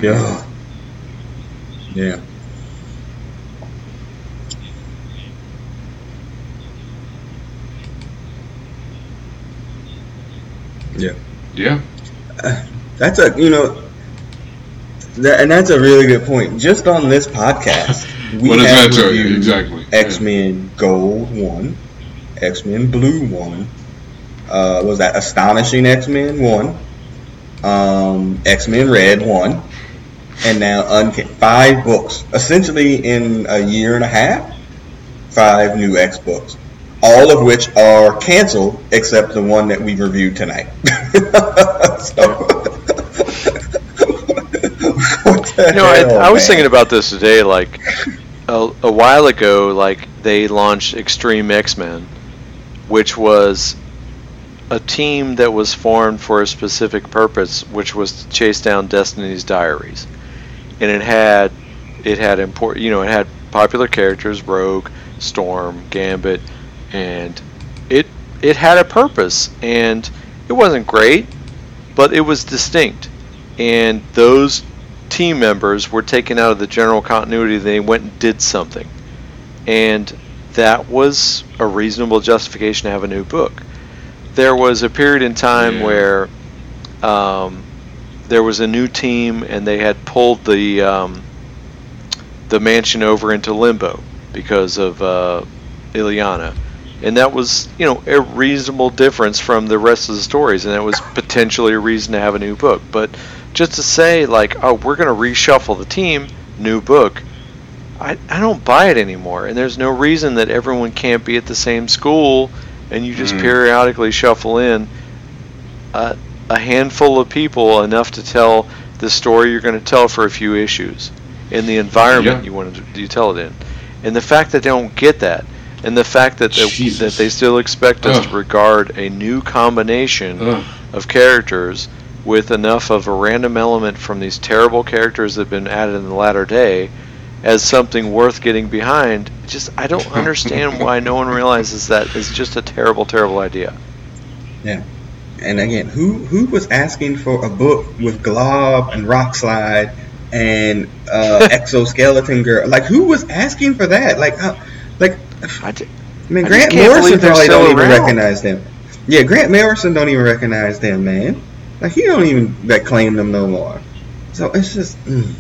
Yeah. Yeah. Yeah. Yeah. Uh, that's a you know, that, and that's a really good point. Just on this podcast, <laughs> we what have that reviewed exactly X Men yeah. Gold one, X Men Blue one. Uh, was that Astonishing X Men one? Um, X Men Red one, and now Unca- five books, essentially in a year and a half. Five new X books all of which are canceled except the one that we've reviewed tonight. <laughs> so, you know, I, <laughs> I, was oh, thinking about this today. Like a, a while ago, like they launched Extreme X Men, which was a team that was formed for a specific purpose, which was to chase down Destiny's Diaries, and it had it had important, you know, it had popular characters: Rogue, Storm, Gambit and it it had a purpose and it wasn't great but it was distinct. And those team members were taken out of the general continuity. They went and did something. And that was a reasonable justification to have a new book. There was a period in time yeah. where um, there was a new team and they had pulled the um, the mansion over into limbo because of uh, Illyana and that was you know a reasonable difference from the rest of the stories and that was potentially a reason to have a new book but just to say like oh we're going to reshuffle the team new book I, I don't buy it anymore and there's no reason that everyone can't be at the same school and you just mm. periodically shuffle in a, a handful of people enough to tell the story you're going to tell for a few issues in the environment yeah. you want to you tell it in and the fact that they don't get that and the fact that they, that they still expect us Ugh. to regard a new combination Ugh. of characters with enough of a random element from these terrible characters that have been added in the latter day as something worth getting behind. Just I don't <laughs> understand why no one realizes that is just a terrible, terrible idea. Yeah. And again, who who was asking for a book with Glob and Rockslide and uh, <laughs> exoskeleton girl? Like who was asking for that? Like, uh, like I, mean, I Grant Morrison probably don't even recognize them. Yeah, Grant Morrison don't even recognize them, man. Like he don't even that claim them no more. So it's just, mm.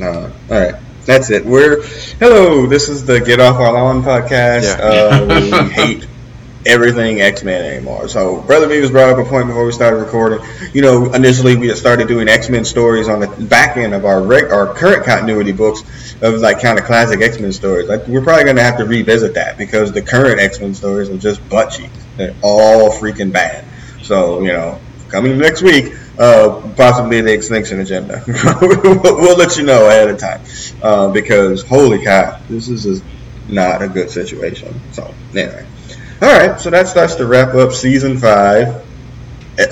uh, all right. That's it. We're hello. This is the Get Off Our Lawn podcast. Yeah. Uh, we <laughs> hate everything X Men anymore. So Brother Beavis brought up a point before we started recording. You know, initially we had started doing X Men stories on the back end of our reg- our current continuity books of like kind of classic X Men stories. Like we're probably going to have to revisit that because the current X Men stories are just butt cheeks. They're all freaking bad. So you know, coming next week. Uh, possibly the X-Tinction Agenda. <laughs> we'll let you know ahead of time uh, because holy cow, this is just not a good situation. So anyway, all right, so that starts to wrap up season five,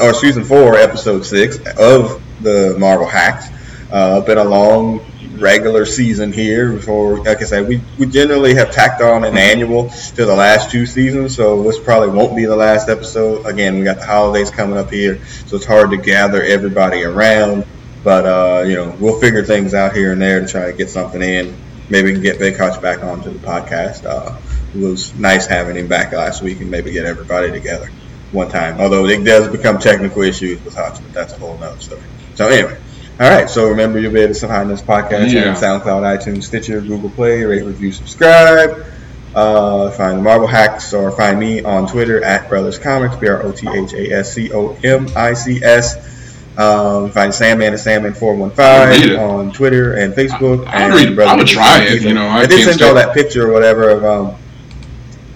or season four, episode six of the Marvel Hacks. Uh, been a long regular season here before, like I said, we, we generally have tacked on an annual to the last two seasons, so this probably won't be the last episode. Again, we got the holidays coming up here, so it's hard to gather everybody around. But uh, you know, we'll figure things out here and there to try to get something in. Maybe we can get Big Hutch back onto the podcast. Uh, it was nice having him back last week and maybe get everybody together one time. Although it does become technical issues with Hutch, but that's a whole nother story. So anyway, all right. So remember, you'll be able to find this podcast yeah. on SoundCloud, iTunes, Stitcher, Google Play. Rate, review, subscribe. Uh, find the Marvel Hacks or find me on Twitter at Brothas Comics, B R O T H A S C O M I C S. Um, find Sandman at Sandman415 on Twitter and Facebook. I, I, and read, I would try it. You know, I, I did send y'all that picture or whatever of um,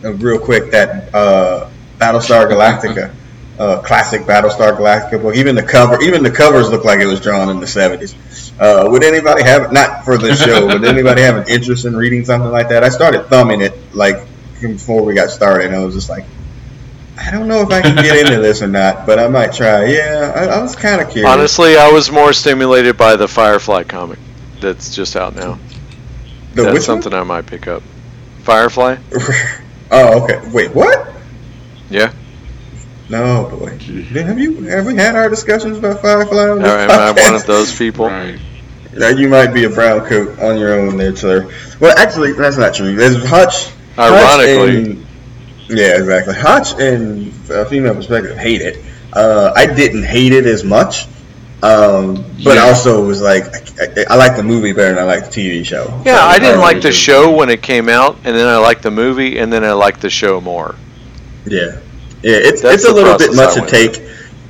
uh, real quick that uh, Battlestar Galactica, uh, classic Battlestar Galactica book. Even the cover, even the covers look like it was drawn in the seventies. Uh, would anybody have not for the show? would <laughs> anybody have an interest in reading something like that? I started thumbing it like before we got started, and I was just like, I don't know if I can get <laughs> into this or not, but I might try. Yeah, I, I was kind of curious. Honestly, I was more stimulated by the Firefly comic that's just out now. the that's something I might pick up. Firefly? <laughs> one? oh, okay. Wait, what? Yeah. No, boy. Have you have we had our discussions about Firefly? On this Am I one of those people? Right. Now, you might be a brown coat on your own there, sir. Well, actually, that's not true. There's Hutch. Hutch Ironically. and- yeah, exactly. Hutch and uh, female perspective hate it. Uh, I didn't hate it as much, um, but Yeah. also was like, I, I, I like the movie better than I like the TV show. Yeah, I didn't like the do. show when it came out, and then I liked the movie, and then I liked the show more. Yeah, yeah. It's That's it's a little bit much to went take.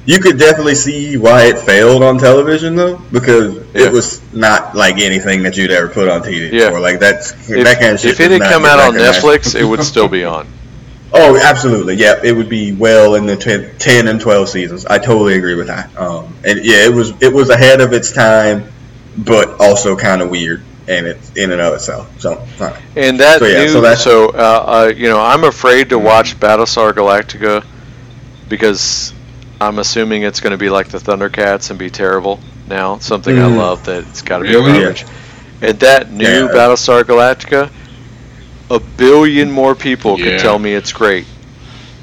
You could definitely see why it failed on television though, because Yeah. it was not like anything that you'd ever put on TV Yeah. before. Like that's If, that kind of shit. if it had come out on. Netflix, it would still be <laughs> on. Oh, absolutely. Yeah, it would be well in the 10, 10 and 12 seasons. I totally agree with that. Um, and yeah, it was it was ahead of its time, but also kind of weird and it's in and of itself. So, fine. And that So, yeah, new, so so, uh, uh, you know, I'm afraid to watch Battlestar Galactica because I'm assuming it's going to be like the Thundercats and be terrible. Now, something I Mm. love that it's got to Really? be garbage. And that new Yeah. Battlestar Galactica, a billion more people Yeah. could tell me it's great,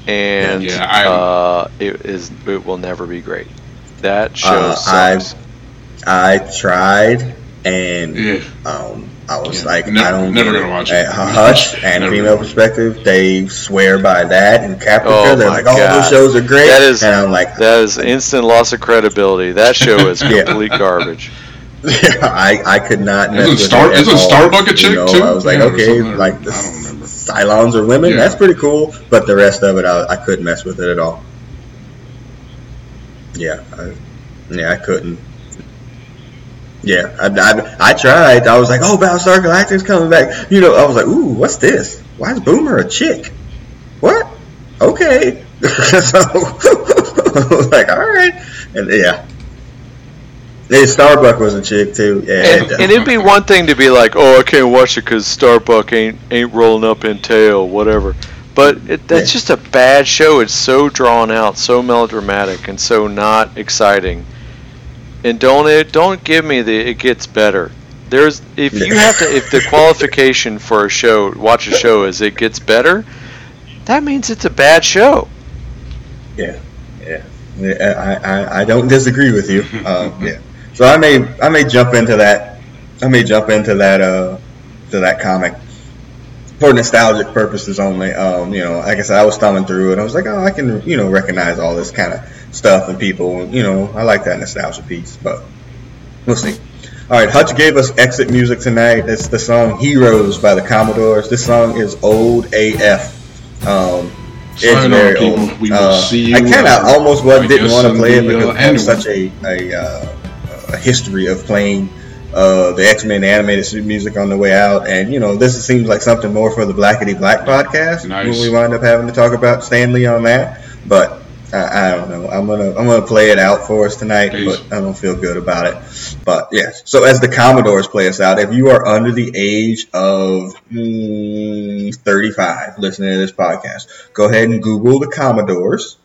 and Yeah, I- uh, it is. It will never be great. That show Uh, sucks. I tried and Yeah. um, I was Yeah, like, never- I don't never gonna watch it. Uh, Hutch and Never female perspective, they swear by that. And Caprica, Oh they're my like, oh, God. those shows are great. That is- and I'm like, That is instant loss of credibility. That show is <laughs> Yeah. complete garbage. Yeah, <laughs> I, I could not mess Isn't with Star- isn't. Starbuck a You chick, know, too? I was like, Yeah, okay, like I the don't. Cylons are women. Yeah. That's pretty cool. But the rest of it, I, I couldn't mess with it at all. Yeah, I, yeah, I couldn't. Yeah, I, I, I tried. I was like, oh, Battlestar Galactica's coming back. You know, I was like, ooh, what's this? Why is Boomer a chick? What? Okay. <laughs> so <laughs> I was like, all right, and yeah. Yeah, Starbuck was a chick too. Yeah, And, and it'd be one thing to be like, "Oh, I can't watch it because Starbuck ain't ain't rolling up in tail, whatever." But it, that's Yeah. just a bad show. It's so drawn out, so melodramatic, and so not exciting. And don't it don't give me the it gets better. There's if you have to if the <laughs> qualification for a show watch a show is it gets better, that means it's a bad show. Yeah, yeah. yeah I, I, I don't disagree with you. <laughs> Um, yeah. So I may I may jump into that. I may jump into that uh to that comic for nostalgic purposes only. Um, you know, like I said, I was thumbing through it. I was like, oh, I can you know recognize all this kind of stuff and people. You know, I like that nostalgia piece, but we'll see. All right, Hutch gave us exit music tonight. It's the song "Heroes" by the Commodores. This song is old AF. Um, it's very old. We will Uh, see you, I kind of almost was, didn't want to play it because uh, I have annual. such a a, uh, a history of playing uh, the X Men animated music on the way out, and you know this seems like something more for the Blackety Black podcast Nice. when we wind up having to talk about Stan Lee on that. But I, I don't know. I'm gonna I'm gonna play it out for us tonight, Please. but I don't feel good about it. But yes. So as the Commodores play us out, if you are under the age of mm, 35 listening to this podcast, go ahead and Google the Commodores.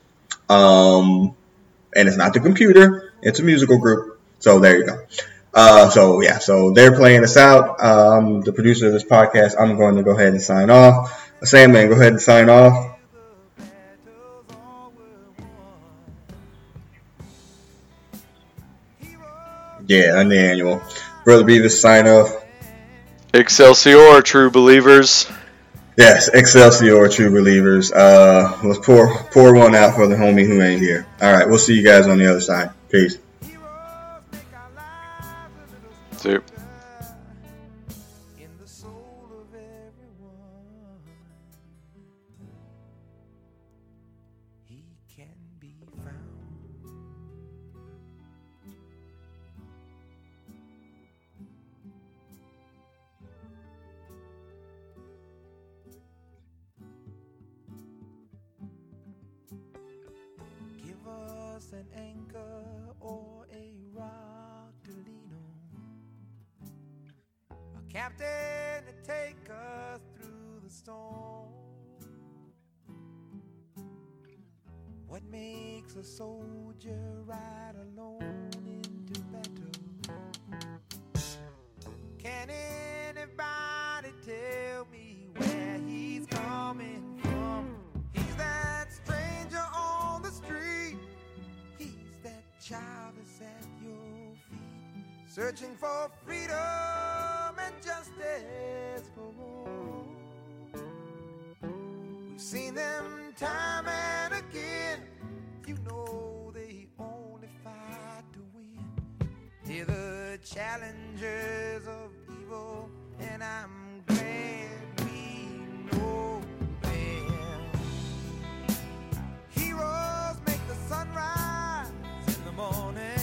Um, and it's not the computer; it's a musical group. So there you go. Uh, so yeah, so they're playing us out. I'm the producer of this podcast. I'm going to go ahead and sign off. Sandman, go ahead and sign off. Yeah, and the annual. Brother Beavis, sign off. Excelsior, true believers. Yes, Excelsior, true believers. Uh, let's pour pour one out for the homie who ain't here. All right, we'll see you guys on the other side. Peace. See a soldier ride alone into battle? Can anybody tell me where he's coming from? He's that stranger on the street. He's that child that's at your feet, searching for freedom and justice for all. We've seen them time and again. You know they only fight to win. They're the challengers of evil, and I'm glad we know them. Heroes make the sunrise in the morning.